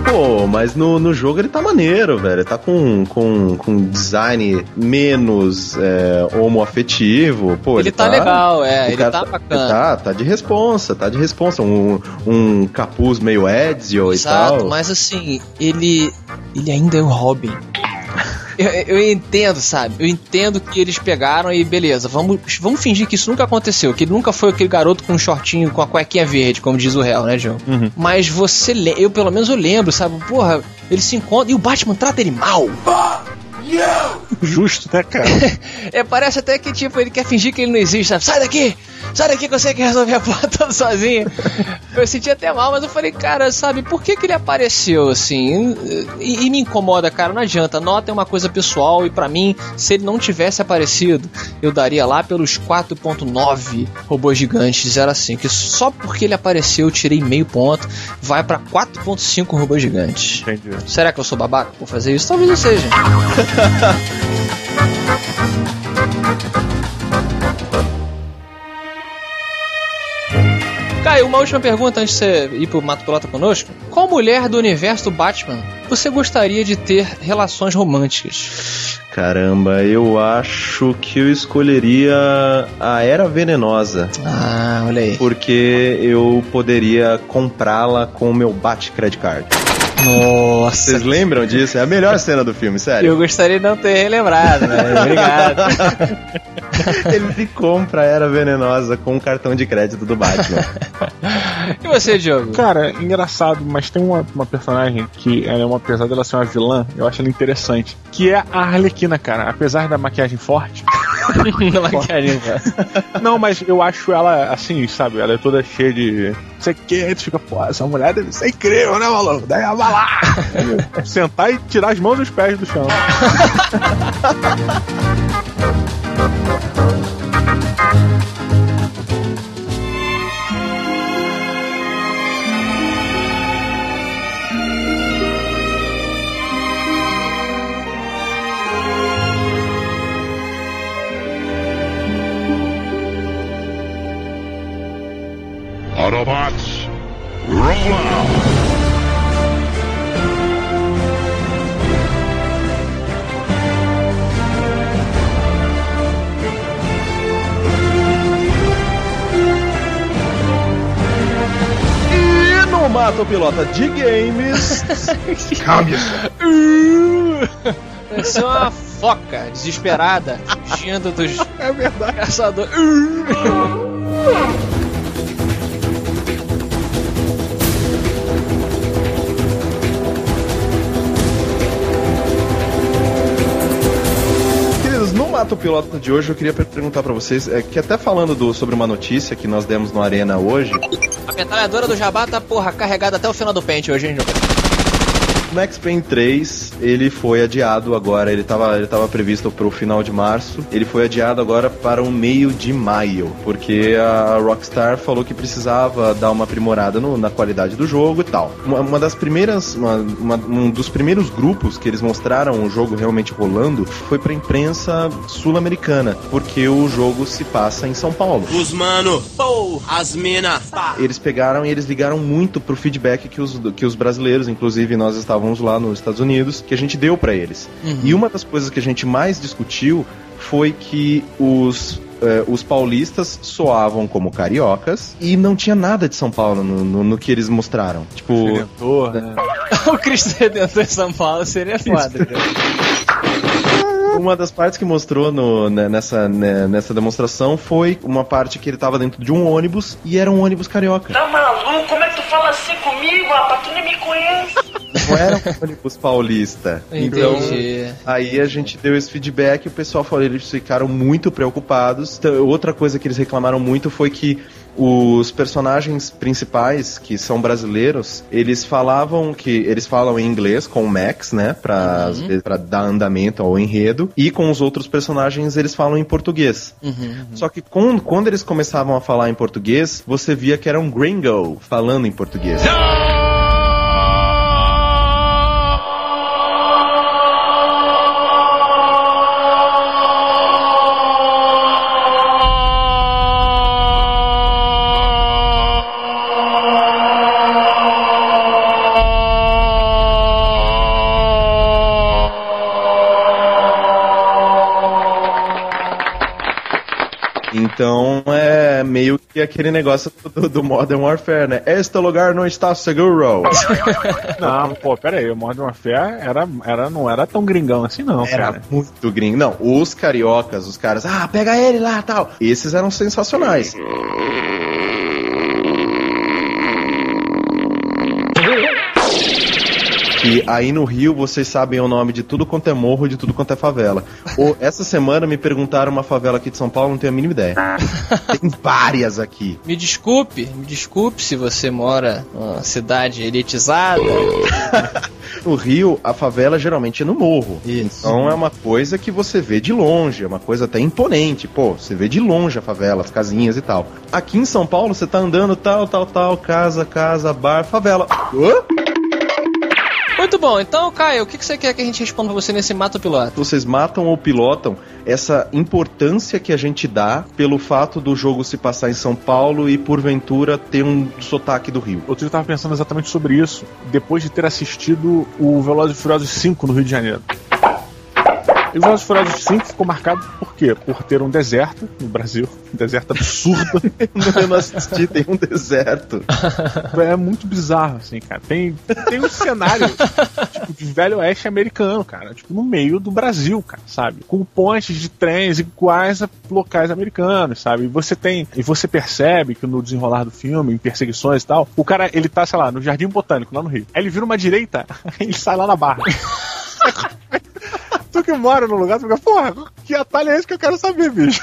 Pô, mas no, no jogo ele tá maneiro, velho. Ele tá com, com, com design menos é, homoafetivo. Pô, Ele tá legal, é, ele cara tá bacana. Tá, tá de responsa, tá de responsa. Um, um capuz meio Ezio Exato, e tal. mas assim, ele ele ainda é o Robin. Eu, eu entendo, sabe? Eu entendo que eles pegaram e beleza, vamos, vamos fingir que isso nunca aconteceu, que ele nunca foi aquele garoto com um shortinho com a cuequinha verde, como diz o réu, né, João? Mas você, eu pelo menos eu lembro, sabe? Porra, eles se encontram e o Batman trata ele mal. Justo, né, cara? É, parece até que, tipo, ele quer fingir que ele não existe, sabe? Sai daqui! Sai daqui que você quer resolver a porra toda sozinho. Eu senti até mal, mas eu falei, cara, sabe, por que que ele apareceu assim? E, e me incomoda, cara, não adianta. Nota é uma coisa pessoal e pra mim, se ele não tivesse aparecido, eu daria lá pelos 4.9 robôs gigantes de 0 a 5. E só porque ele apareceu, eu tirei meio ponto. Vai pra 4.5 robôs gigantes. Entendi. Será que eu sou babaca por fazer isso? Talvez eu seja. Caio, uma última pergunta antes de você ir pro Mato Pelota conosco. Qual mulher do universo do Batman você gostaria de ter relações românticas? Caramba, eu acho que eu escolheria a Era Venenosa. Ah, olha aí. Porque eu poderia comprá-la com o meu Bat Credit Card. Nossa. Vocês lembram disso? É a melhor cena do filme, sério. Eu gostaria de não ter relembrado, né? Obrigado. Ele compra a Era Venenosa com o cartão de crédito do Batman. E você, Diogo? Cara, engraçado, mas tem uma, uma personagem que ela é uma, apesar dela ser uma vilã, eu acho ela interessante. Que é a Arlequina, cara. Apesar da maquiagem forte. Maquiagem, cara. Não, mas eu acho ela assim, sabe? Ela é toda cheia de. Não sei o que, tu fica, pô, essa mulher deve ser incrível, né, maluco? Daí ela vai lá! Sentar e tirar as mãos dos pés do chão. Autobots, roll out! E no Mato Pilota de Games. Parece uma foca desesperada fugindo dos É verdade. caçadores. No Mato Pilota de hoje eu queria per- perguntar pra vocês, é, que até falando do, sobre uma notícia que nós demos no Arena hoje, A metralhadora do Jabá tá, porra, carregada até o final do pente hoje, hein, Jogo? Max Payne 3, ele foi adiado agora, ele tava, ele tava previsto pro final de março, ele foi adiado agora para o meio de maio, porque a Rockstar falou que precisava dar uma aprimorada no- na qualidade do jogo e tal. Uma, uma das primeiras, uma- uma- um dos primeiros grupos que eles mostraram o jogo realmente rolando foi pra imprensa sul-americana, porque o jogo se passa em São Paulo. Os mano, pô, as mina. Eles pegaram e eles ligaram muito pro feedback que os, que os brasileiros, inclusive nós estávamos lá nos Estados Unidos, que a gente deu pra eles. E uma das coisas que a gente mais discutiu foi que os eh, os paulistas soavam como cariocas e não tinha nada de São Paulo no, no, no que eles mostraram. Tipo, Redentor, né? o Cristo Redentor em São Paulo seria foda, uma das partes que mostrou no- né, nessa, né, nessa demonstração foi uma parte que ele tava dentro de um ônibus e era um ônibus carioca. Tá maluco? Como é que tu fala assim comigo, rapaz? Tu nem me conhece. Não era um ônibus paulista. Então, Entendi. Aí a gente deu esse feedback e o pessoal falou, eles ficaram muito preocupados. Então, outra coisa que eles reclamaram muito foi que os personagens principais, que são brasileiros, eles falavam que eles falam em inglês com o Max, né, pra, vezes, pra dar andamento ao enredo, e com os outros personagens eles falam em português. Só que com- quando eles começavam a falar em português, você via que era um gringo falando em português. Então é meio que aquele negócio do, do Modern Warfare, né? Este lugar não está seguro. Não, pô, pera aí, o Modern Warfare era, era, não era tão gringão assim, não, Era cara. muito gringo. Não, os cariocas, os caras, ah, pega ele lá tal. Esses eram sensacionais. E aí no Rio vocês sabem o nome de tudo quanto é morro, de tudo quanto é favela. Ou, essa semana me perguntaram uma favela aqui de São Paulo, não tenho a mínima ideia. Tem várias aqui. Me desculpe, me desculpe se você mora numa cidade elitizada. No Rio, a favela geralmente é no morro. Isso. Então é uma coisa que você vê de longe, é uma coisa até imponente. Pô, você vê de longe a favela, as casinhas e tal. Aqui em São Paulo, você tá andando tal, tal, tal, casa, casa, bar, favela. Hã? Muito bom, então, Caio, o que que você quer que a gente responda pra você nesse Mato Piloto? Vocês matam ou pilotam essa importância que a gente dá pelo fato do jogo se passar em São Paulo e porventura ter um sotaque do Rio. Outro dia eu tava pensando exatamente sobre isso, depois de ter assistido o Velozes e Furiosos 5 no Rio de Janeiro. E o e Furiosos 5 ficou marcado por quê? Por ter um deserto no Brasil, um deserto absurdo. Eu não assisti, tem um deserto. é muito bizarro, assim, cara. Tem, tem um cenário tipo, de velho oeste americano, cara. Tipo, no meio do Brasil, cara, sabe? Com pontes de trens iguais a locais americanos, sabe? E você tem. E você percebe que no desenrolar do filme, em perseguições e tal, o cara, ele tá, sei lá, no Jardim Botânico, lá no Rio. Aí ele vira uma direita, ele sai lá na barra. Tu que mora no lugar, tu fica, porra, que atalho é esse que eu quero saber, bicho?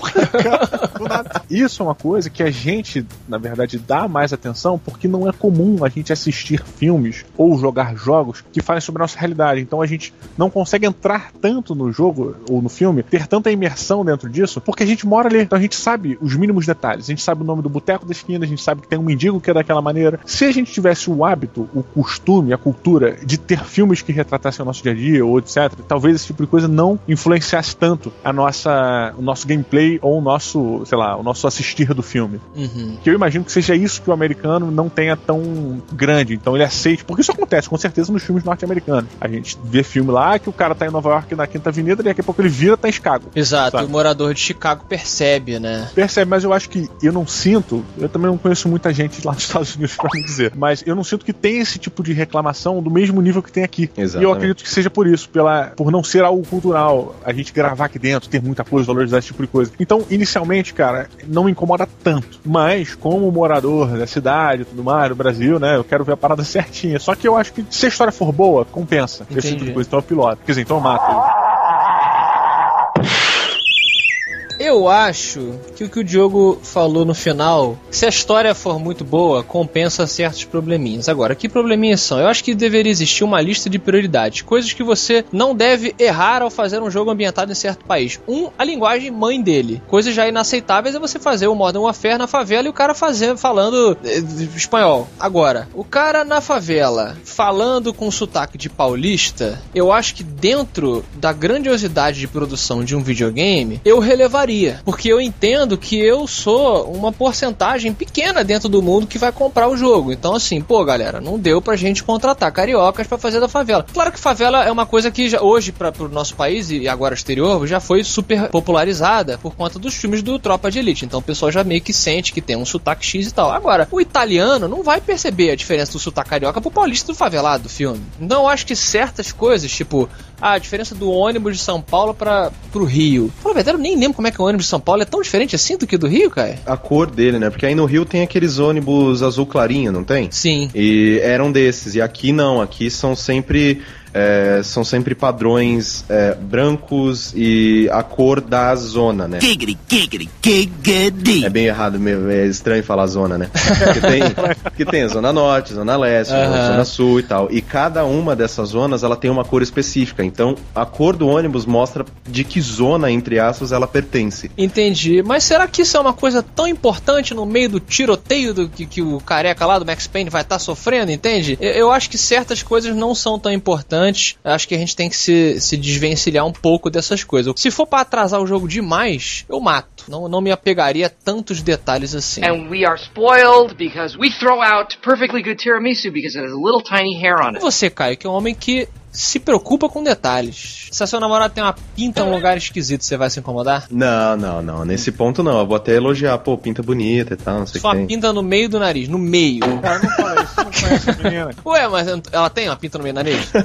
Nada. Isso é uma coisa que a gente, na verdade, dá mais atenção porque não é comum a gente assistir filmes ou jogar jogos que falem sobre a nossa realidade. Então a gente não consegue entrar tanto no jogo ou no filme, ter tanta imersão dentro disso, porque a gente mora ali. Então a gente sabe os mínimos detalhes. A gente sabe o nome do boteco da esquina, a gente sabe que tem um mendigo que é daquela maneira. Se a gente tivesse o hábito, o costume, a cultura de ter filmes que retratassem o nosso dia a dia ou etc, talvez esse tipo de coisa não influenciasse tanto a nossa, o nosso gameplay ou o nosso, sei lá, o nosso assistir do filme. Uhum. Que eu imagino que seja isso que o americano não tenha tão grande. Então ele aceite. Porque isso acontece, com certeza, nos filmes norte-americanos. A gente vê filme lá que o cara tá em Nova York na Quinta Avenida e daqui a pouco ele vira tá em Chicago. Exato, Sabe? o morador de Chicago percebe, né? Percebe, mas eu acho que eu não sinto. Eu também não conheço muita gente lá nos Estados Unidos pra me dizer. Mas eu não sinto que tem esse tipo de reclamação do mesmo nível que tem aqui. E eu acredito que seja por isso, pela, por não ser algo cultural, a gente gravar aqui dentro, ter muita coisa, valorizar esse tipo de coisa. Então, inicialmente, cara, não me incomoda tanto. Mas, como morador da cidade e tudo mais, do Brasil, né, eu quero ver a parada certinha. Só que eu acho que se a história for boa, compensa. Esse tipo de coisa. Então eu piloto. Quer dizer, então eu mato. Eu acho que o que o Diogo falou no final, se a história for muito boa, compensa certos probleminhas. Agora, que probleminhas são? Eu acho que deveria existir uma lista de prioridades, coisas que você não deve errar ao fazer um jogo ambientado em certo país. Um, a linguagem mãe dele. Coisas já inaceitáveis é você fazer o Modern Warfare na favela e o cara fazer, falando eh, espanhol. Agora, o cara na favela falando com sotaque de paulista, eu acho que dentro da grandiosidade de produção de um videogame, eu relevaria. Porque eu entendo que eu sou uma porcentagem pequena dentro do mundo que vai comprar o jogo. Então, assim, pô, galera, não deu pra gente contratar cariocas para fazer da favela. Claro que favela é uma coisa que já, hoje, para o nosso país e agora exterior, já foi super popularizada por conta dos filmes do Tropa de Elite. Então o pessoal já meio que sente que tem um sotaque X e tal. Agora, o italiano não vai perceber a diferença do sotaque carioca pro paulista do favelado do filme. Então eu acho que certas coisas, tipo, a diferença do ônibus de São Paulo para pro Rio. Fala verdade, eu nem lembro como é que o ônibus de São Paulo é tão diferente assim do que do Rio, cara. A cor dele, né? Porque aí no Rio tem aqueles ônibus azul clarinho, não tem? Sim. E eram desses. E aqui não, aqui são sempre é, são sempre padrões é, brancos e a cor da zona, né? É bem errado mesmo, é estranho falar zona, né? Porque tem, porque tem a zona norte, zona leste, Aham. zona sul e tal. E cada uma dessas zonas, ela tem uma cor específica. Então, a cor do ônibus mostra de que zona, entre aspas, ela pertence. Entendi. Mas será que isso é uma coisa tão importante no meio do tiroteio do que, que o careca lá do Max Payne vai estar sofrendo, entende? Eu, eu acho que certas coisas não são tão importantes. Eu acho que a gente tem que se, se desvencilhar um pouco dessas coisas. Se for pra atrasar o jogo demais, eu mato. Não, não me apegaria a tantos detalhes assim. And we are spoiled because we throw out perfectly good tiramisu because it has a little tiny hair on it. você, Caio, que é um homem que se preocupa com detalhes. Se a seu namorado tem uma pinta em um lugar esquisito, você vai se incomodar? Não, não, não. Nesse ponto não. Eu vou até elogiar. Pô, pinta bonita e tal, não sei o Só que uma tem. pinta no meio do nariz, no meio. Cara, não fala isso, você não conhece a menina. Ué, mas ela tem uma pinta no meio do nariz?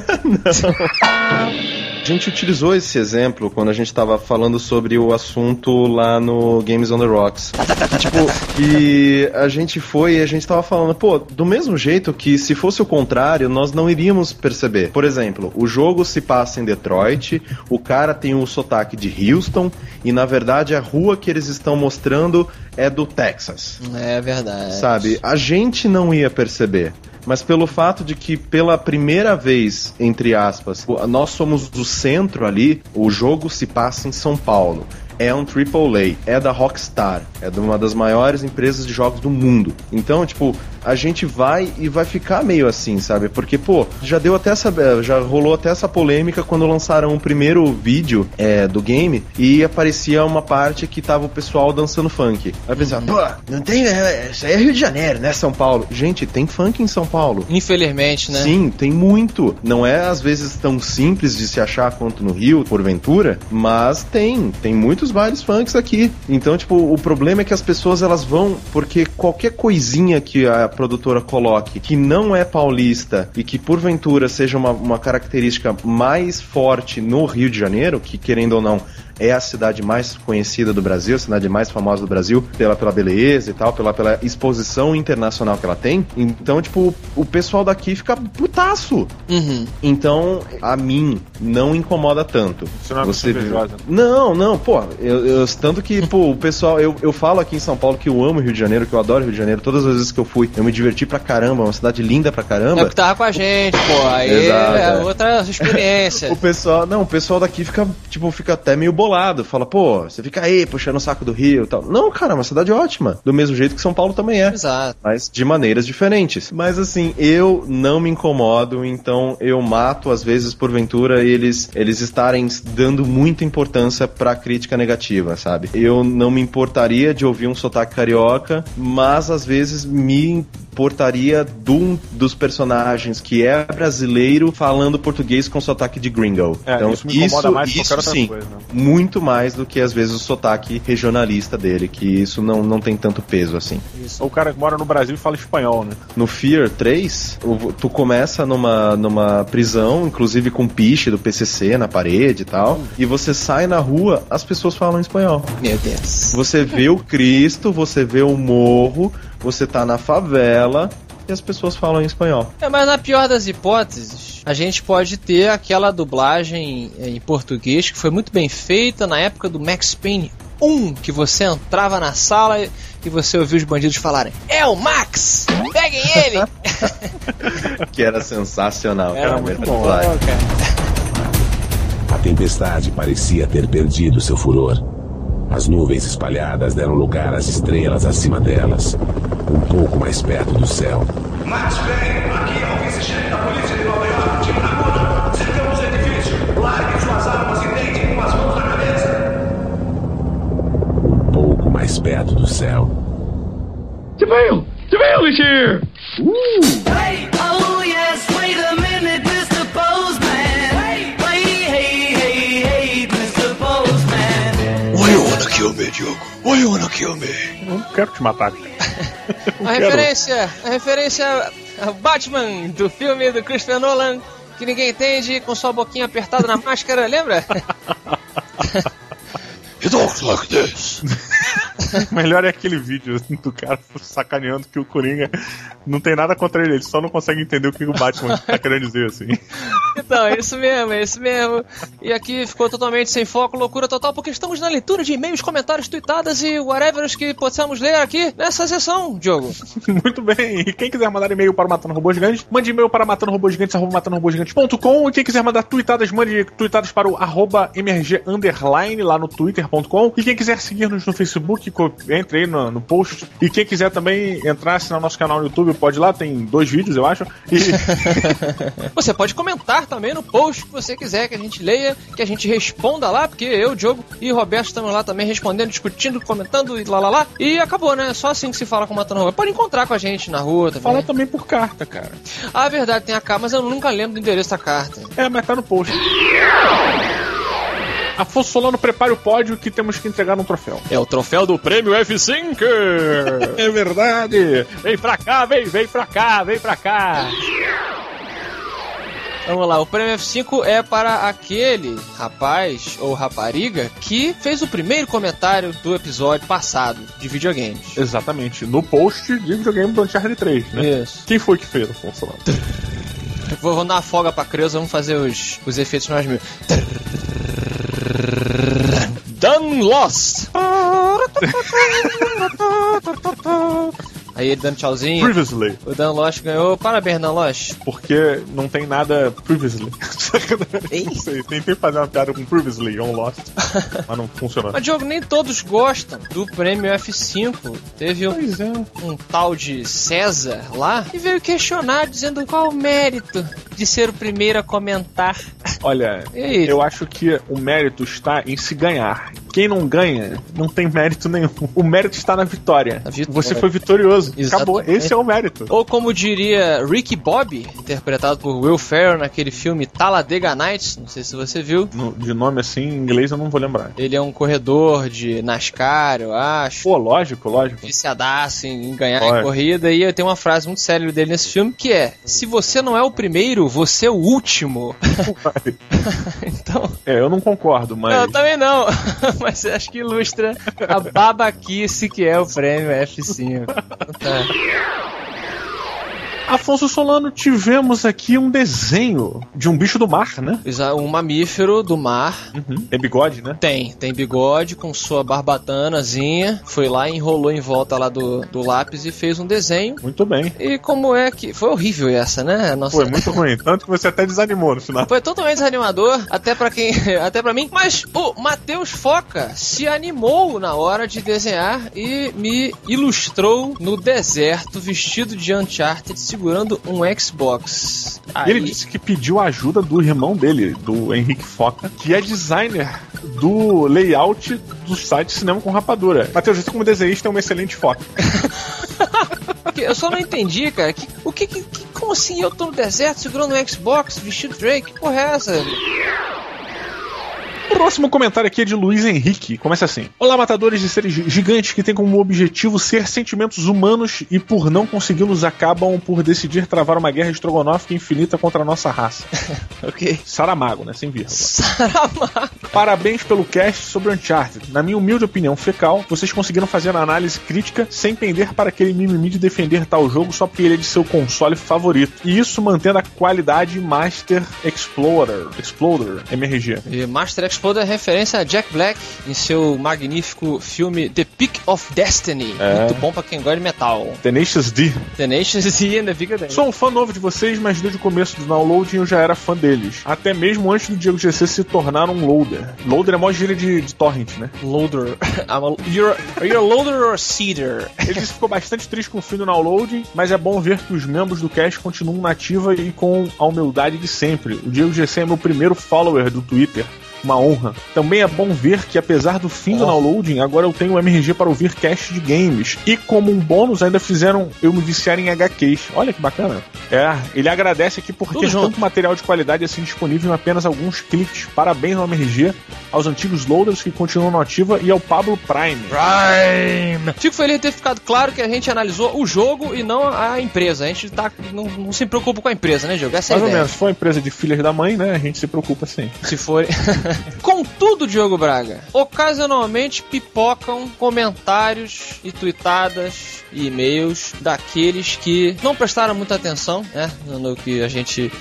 A gente utilizou esse exemplo quando a gente tava falando sobre o assunto lá no Games on the Rocks. tipo, que a gente foi e a gente tava falando, pô, do mesmo jeito que se fosse o contrário, nós não iríamos perceber. Por exemplo, o jogo se passa em Detroit, o cara tem o sotaque de Houston e na verdade a rua que eles estão mostrando é do Texas. É verdade. Sabe? A gente não ia perceber. Mas pelo fato de que pela primeira vez, entre aspas, nós somos do centro ali, o jogo se passa em São Paulo. É um AAA, é da Rockstar, é de uma das maiores empresas de jogos do mundo. Então, tipo, a gente vai e vai ficar meio assim, sabe? Porque, pô, já deu até essa. Já rolou até essa polêmica quando lançaram o primeiro vídeo é, do game e aparecia uma parte que tava o pessoal dançando funk. Aí pensava, pô, não tem. é, Isso aí é Rio de Janeiro, né? São Paulo. Gente, tem funk em São Paulo. Infelizmente, né? Sim, tem muito. Não é às vezes tão simples de se achar quanto no Rio, porventura, mas tem. Tem muitos bailes funks aqui. Então, tipo, o problema é que as pessoas elas vão porque qualquer coisinha que a produtora coloque que não é paulista e que porventura seja uma, uma característica mais forte no Rio de Janeiro, que querendo ou não é a cidade mais conhecida do Brasil, a cidade mais famosa do Brasil, pela, pela beleza e tal, pela, pela exposição internacional que ela tem. Então, tipo, o pessoal daqui fica putaço. Uhum. Então, a mim, não incomoda tanto. Você não é invejosa. Não, não, pô, eu, eu- tanto que, pô, o pessoal, eu, eu falo aqui em São Paulo que eu amo o Rio de Janeiro, que eu adoro o Rio de Janeiro, todas as vezes que eu fui, eu me diverti pra caramba, é uma cidade linda pra É caramba. o que tava com a gente, pô. Aí Exato, é é. outra experiência. O pessoal, não, o pessoal daqui fica, tipo, fica até meio bolado. Fala, pô, você fica aí puxando o saco do Rio e tal. Não, cara, é uma cidade ótima. Do mesmo jeito que São Paulo também é. Exato. Mas de maneiras diferentes. Mas assim, eu não me incomodo, então eu mato, às vezes, porventura, eles, eles estarem dando muita importância pra crítica negativa, sabe? Eu não me importaria de ouvir um sotaque carioca, mas às vezes me importaria de um dos personagens que é brasileiro falando português com sotaque de gringo. É, então, isso me incomoda mais que isso outra sim, coisa, né? muito mais do que às vezes o sotaque regionalista dele, que isso não, não tem tanto peso assim. O cara que mora no Brasil e fala espanhol, né? No Fear 3, o- tu começa numa, numa prisão, inclusive com piche do PCC na parede e tal, e você sai na rua, as pessoas falam espanhol. Meu Deus. Você vê o Cristo, você vê o morro, você tá na favela e as pessoas falam em espanhol. É, mas na pior das hipóteses, a gente pode ter aquela dublagem em português que foi muito bem feita na época do Max Payne um que você entrava na sala e você ouvia os bandidos falarem: É o Max! Peguem ele! que era sensacional, Era cara. muito bom, Fly. A tempestade parecia ter perdido seu furor. As nuvens espalhadas deram lugar às estrelas acima delas, um pouco mais perto do céu. Max Payne, aqui é o vice-chefe da polícia de Nova York, Tim Namuda. Cercamos o edifício. Larguem suas armas e deitem com as mãos na cabeça. Um pouco mais perto do céu. DeVille! DeVille is here! Hey, kill me, Diogo? Why you wanna kill me? Não quero te matar. A referência, a referência ao Batman do filme do Christopher Nolan, que ninguém entende, com sua boquinha apertada na máscara, lembra? He talks like this. Melhor é aquele vídeo do cara sacaneando que o Coringa não tem nada contra ele, ele só não consegue entender o que o Batman tá querendo dizer, assim. Então, é isso mesmo, é isso mesmo. E aqui ficou totalmente sem foco, loucura total, porque estamos na leitura de e-mails, comentários, tweetadas e whatever que possamos ler aqui nessa sessão, Diogo. Muito bem, e quem quiser mandar e-mail para Matando Robôs Gigantes, mande e-mail para matandorobôsgigantes.com e quem quiser mandar tweetadas, mande tweetadas para o arroba mrg underline lá no twitter.com e quem quiser seguir-nos no Facebook, entre aí no, no post e quem quiser também entrar, assinar nosso canal no YouTube, pode ir lá, tem dois vídeos, eu acho, e Você pode comentar também no post que você quiser que a gente leia, que a gente responda lá, porque eu, Diogo e Roberto estamos lá também respondendo, discutindo, comentando e lá lá lá. E acabou, né? Só assim que se fala com o Matando Robô. Pode encontrar com a gente na rua também. fala também por carta, cara. Ah, verdade, tem a carta, mas eu nunca lembro do endereço da carta. É, mas tá no post. Afonso Solano, prepare o pódio que temos que entregar um troféu. É o troféu do prêmio F5! É verdade! Vem pra cá, vem, vem pra cá, vem pra cá! Vamos lá, o prêmio F5 é para aquele rapaz ou rapariga que fez o primeiro comentário do episódio passado de videogames. Exatamente, no post de videogame do Uncharted 3, né? Isso. Quem foi que fez, Afonso Solano? Vou, vou dar uma folga pra criança, vamos fazer os, os efeitos mais mil. Done Lost! Aí ele dando tchauzinho. Previously. O Dan Lost ganhou. Parabéns, Dan Lost. Porque não tem nada previously. não sei, tentei fazer uma piada com previously on Lost, mas não funcionou. Mas, Diogo, nem todos gostam do prêmio F5. Teve um, é. um tal de César lá que veio questionar, dizendo qual o mérito de ser o primeiro a comentar. Olha, E eu acho que o mérito está em se ganhar. Quem não ganha, não tem mérito nenhum. O mérito está na vitória. vitória. Você foi vitorioso. Acabou. Exatamente. Esse é o mérito. Ou como diria Ricky Bobby, interpretado por Will Ferrell naquele filme Talladega Nights, não sei se você viu. No- de nome assim, em inglês eu não vou lembrar. Ele é um corredor de NASCAR, eu acho. Pô, lógico, lógico. Viciadaço em em ganhar Olha. em corrida. E tem uma frase muito séria dele nesse filme que é: Se você não é o primeiro, você é o último. então. É, eu não concordo, mas. Eu também não, mas acho que ilustra a babaquice que é o prêmio F5. Tá. Afonso Solano, tivemos aqui um desenho de um bicho do mar, né? Um mamífero do mar. Tem bigode, né? Tem, tem bigode com sua barbatanazinha. Foi lá, enrolou em volta lá do, do lápis e fez um desenho. Muito bem. E como é que. Foi horrível essa, né? Nossa... Foi muito ruim. Tanto que você até desanimou no final. Foi totalmente desanimador, até pra quem, até para mim. Mas o Matheus Foca se animou na hora de desenhar e me ilustrou no deserto vestido de Uncharted segurando um Xbox. Aí, Ele disse que pediu a ajuda do irmão dele, do Henrique Foca, que é designer do layout do site Cinema com Rapadura. Matheus, você como desenhista é uma excelente foca. Eu só não entendi, cara. Que, o que, que, Como assim eu tô no deserto segurando um Xbox vestido Drake? Que porra é essa? O próximo comentário aqui é de Luiz Henrique. Começa assim: Olá, matadores de seres gigantes que têm como objetivo ser sentimentos humanos e, por não consegui-los, acabam por decidir travar uma guerra estrogonófica infinita contra a nossa raça. ok. Saramago, né? Sem vírgula. Saramago. Parabéns pelo cast sobre Uncharted. Na minha humilde opinião fecal, vocês conseguiram fazer uma análise crítica sem pender para aquele mimimi de defender tal jogo só porque ele é de seu console favorito. E isso mantendo a qualidade Master Explorer, Exploder MRG. E Master Exploder é referência a Jack Black em seu magnífico filme The Peak of Destiny. É. Muito bom pra quem gosta de metal. Tenacious D. Tenacious D and the Big Day. Sou um fã novo de vocês, mas desde o começo do downloading eu já era fã deles. Até mesmo antes do Diego GC se tornar um loader. Loader é mó gíria de, de torrent, né? Loader. I'm a, you're, are you a loader or a seeder? Ele ficou bastante triste com o fim do downloading, mas é bom ver que os membros do cast continuam nativa e com a humildade de sempre. O Diego GC é meu primeiro follower do Twitter. Uma honra. Também é bom ver que, apesar do fim do downloading, agora eu tenho o MRG para ouvir cast de games. E como um bônus, ainda fizeram eu me viciar em HQs. Olha que bacana. É, ele agradece aqui por Tudo ter junto. tanto material de qualidade assim disponível em apenas alguns cliques. Parabéns ao MRG, aos antigos loaders que continuam na ativa e ao Pablo Prime. Prime! Fico feliz de ter ficado claro que a gente analisou o jogo e não a empresa. A gente tá, não, não se preocupa com a empresa, né, Diogo? Essa é a Mais ou ideia. menos, se for uma empresa de filhas da mãe, né? A gente se preocupa sim. Se for. Contudo, Diogo Braga, ocasionalmente pipocam comentários e tweetadas e e-mails daqueles que não prestaram muita atenção, né? No que a gente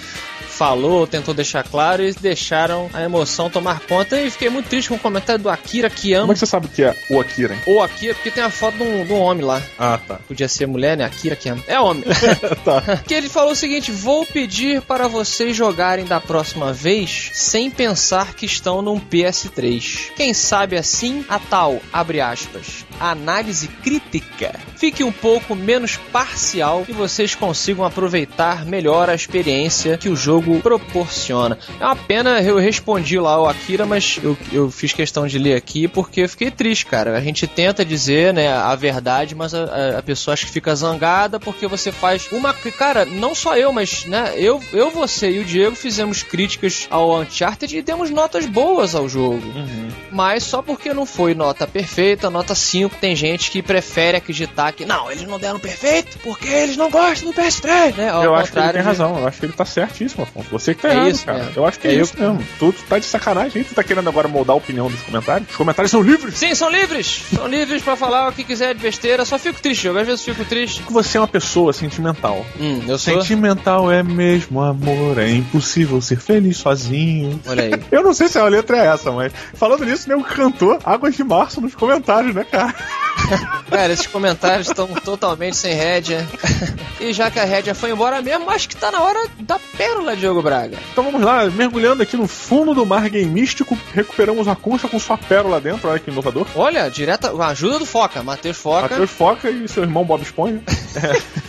falou, tentou deixar claro e deixaram a emoção tomar conta. E fiquei muito triste com o comentário do Akira Kiyama. Como é que você sabe que é o Akira, hein? Ou Akira, porque tem a foto de um, de um homem lá. Ah, tá. Podia ser mulher, né? Akira Kiyama. É homem. tá. que ele falou o seguinte: vou pedir para vocês jogarem da próxima vez sem pensar que estão num PS3. Quem sabe assim a tal, abre aspas, análise crítica fique um pouco menos parcial e vocês consigam aproveitar melhor a experiência que o jogo proporciona. É uma pena, eu respondi lá ao Akira, mas eu, eu fiz questão de ler aqui porque eu fiquei triste, cara. A gente tenta dizer né, a verdade, mas a, a- pessoa acha que fica zangada porque você faz uma. Cara, não só eu, mas né, eu, eu, você e o Diego fizemos críticas ao Uncharted e demos notas boas ao jogo. Mas só porque não foi nota perfeita, nota 5, tem gente que prefere acreditar que não, eles não deram perfeito porque eles não gostam do PS3, né? Ao eu acho que ele tem de- razão, eu acho que ele tá certíssimo. Você que tá É errado, isso cara. mesmo. Eu acho que é, É isso eu- mesmo. Tu, tu tá de sacanagem, tu tá querendo agora moldar a opinião dos comentários? Os comentários são livres! Sim, são livres! São livres pra falar o que quiser de besteira. Só fico triste, Diogo. Às vezes fico triste. Você é uma pessoa sentimental. Hum, eu sou. Sentimental é mesmo amor, é impossível ser feliz sozinho. Olha aí. Eu não sei se a letra é essa, mas falando nisso, nego cantou Águas de Março nos comentários, né, cara? Cara, esses comentários estão totalmente sem rédea. E já que a rédea foi embora mesmo, acho que tá na hora da pérola, Diogo Braga. Então vamos lá, mergulhando aqui no fundo do mar game místico, recuperamos a concha com sua pérola dentro, olha que inovador. Olha, direta, com a ajuda do Foca, Matheus Foca. Matheus Foca e seu irmão Bob Esponja.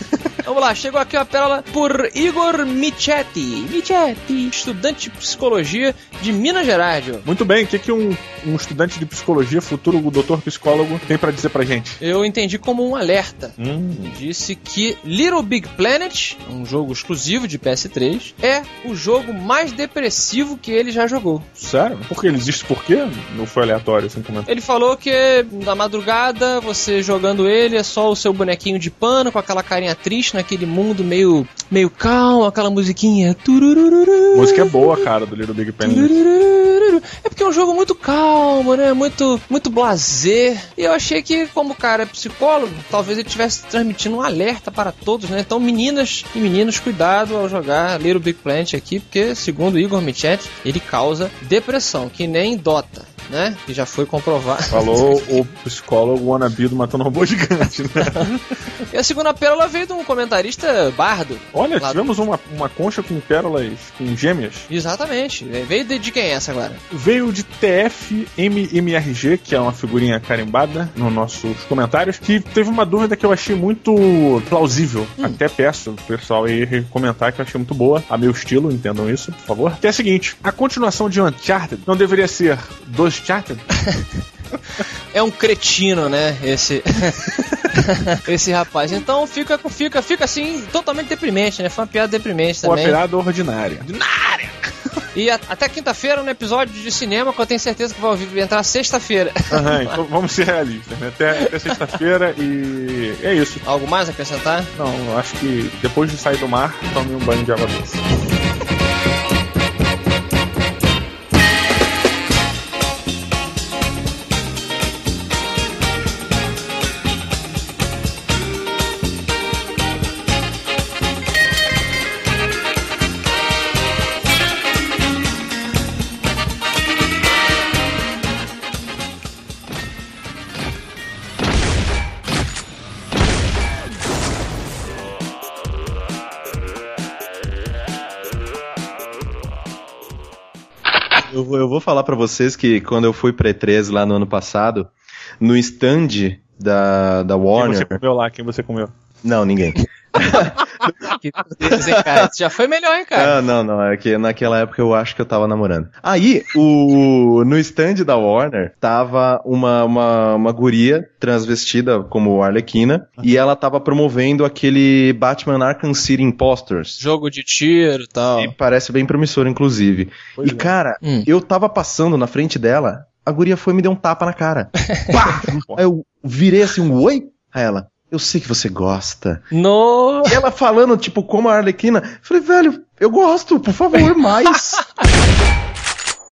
Vamos lá, chegou aqui a pérola por Igor Michetti. Michetti, estudante de psicologia de Minas Gerais. Muito bem, o que, que um, um estudante de psicologia, futuro doutor psicólogo, tem pra dizer pra gente? Eu entendi como um alerta. Hum. Disse que Little Big Planet, um jogo exclusivo de PS3, é o jogo mais depressivo que ele já jogou. Sério? Por que ele existe por quê? Não foi aleatório assim como Ele falou que na madrugada, você jogando ele, é só o seu bonequinho de pano com aquela carinha triste naquele mundo meio, meio calmo, aquela musiquinha. Música é boa, cara, do Little Big Planet. É porque é um jogo muito calmo, né? Muito, muito blazer. E eu achei que, como o cara é psicólogo, talvez ele estivesse transmitindo um alerta para todos, né? Então, meninas e meninos, cuidado ao jogar Little Big Planet aqui, porque, segundo Igor Michetti, ele causa depressão, que nem Dota, né? Que já foi comprovado. Falou o psicólogo wannabe do Matando Robô Gigante, né? E a segunda pérola veio de um comentarista bardo. Olha, Lá do- tivemos uma, uma concha com pérolas com gêmeas. Exatamente. Veio de, de quem é essa agora? Veio de TFMMRG, que é uma figurinha carimbada nos nossos comentários, que teve uma dúvida que eu achei muito plausível. Até peço pro pessoal aí comentar que eu achei muito boa. A meu estilo, entendam isso, por favor. Que é a seguinte: a continuação de Uncharted não deveria ser dos Uncharted? É um cretino, né? Esse. Esse rapaz. Então fica, fica, fica assim, totalmente deprimente, né? Foi uma piada deprimente também. piada ordinária? E a- até quinta-feira no episódio de cinema, que eu tenho certeza que vai entrar sexta-feira. Aham, então vamos ser realistas, né? Até, até sexta-feira e é isso. Algo mais a acrescentar? Não, acho que depois de sair do mar, tome um banho de água doce. Pra vocês que quando eu fui pra E3 lá no ano passado, no stand da, da Quem Warner. você comeu lá? Quem você comeu? Não, ninguém. Que hein, cara? Já foi melhor, hein, cara? Ah, não, não. É que naquela época eu acho que eu tava namorando. Aí, o, no stand da Warner, tava uma, uma, uma guria transvestida como Arlequina, e ela tava promovendo aquele Batman Arkham City Imposters. Jogo de tiro e tal. E parece bem promissor, inclusive. Pois e, é. cara, Hum. eu tava passando na frente dela, a guria foi e me deu um tapa na cara. Pá! Aí eu virei assim, um oi? A ela, eu sei que você gosta. No... E ela falando, tipo, como a Arlequina, eu falei, velho, eu gosto, por favor, mais.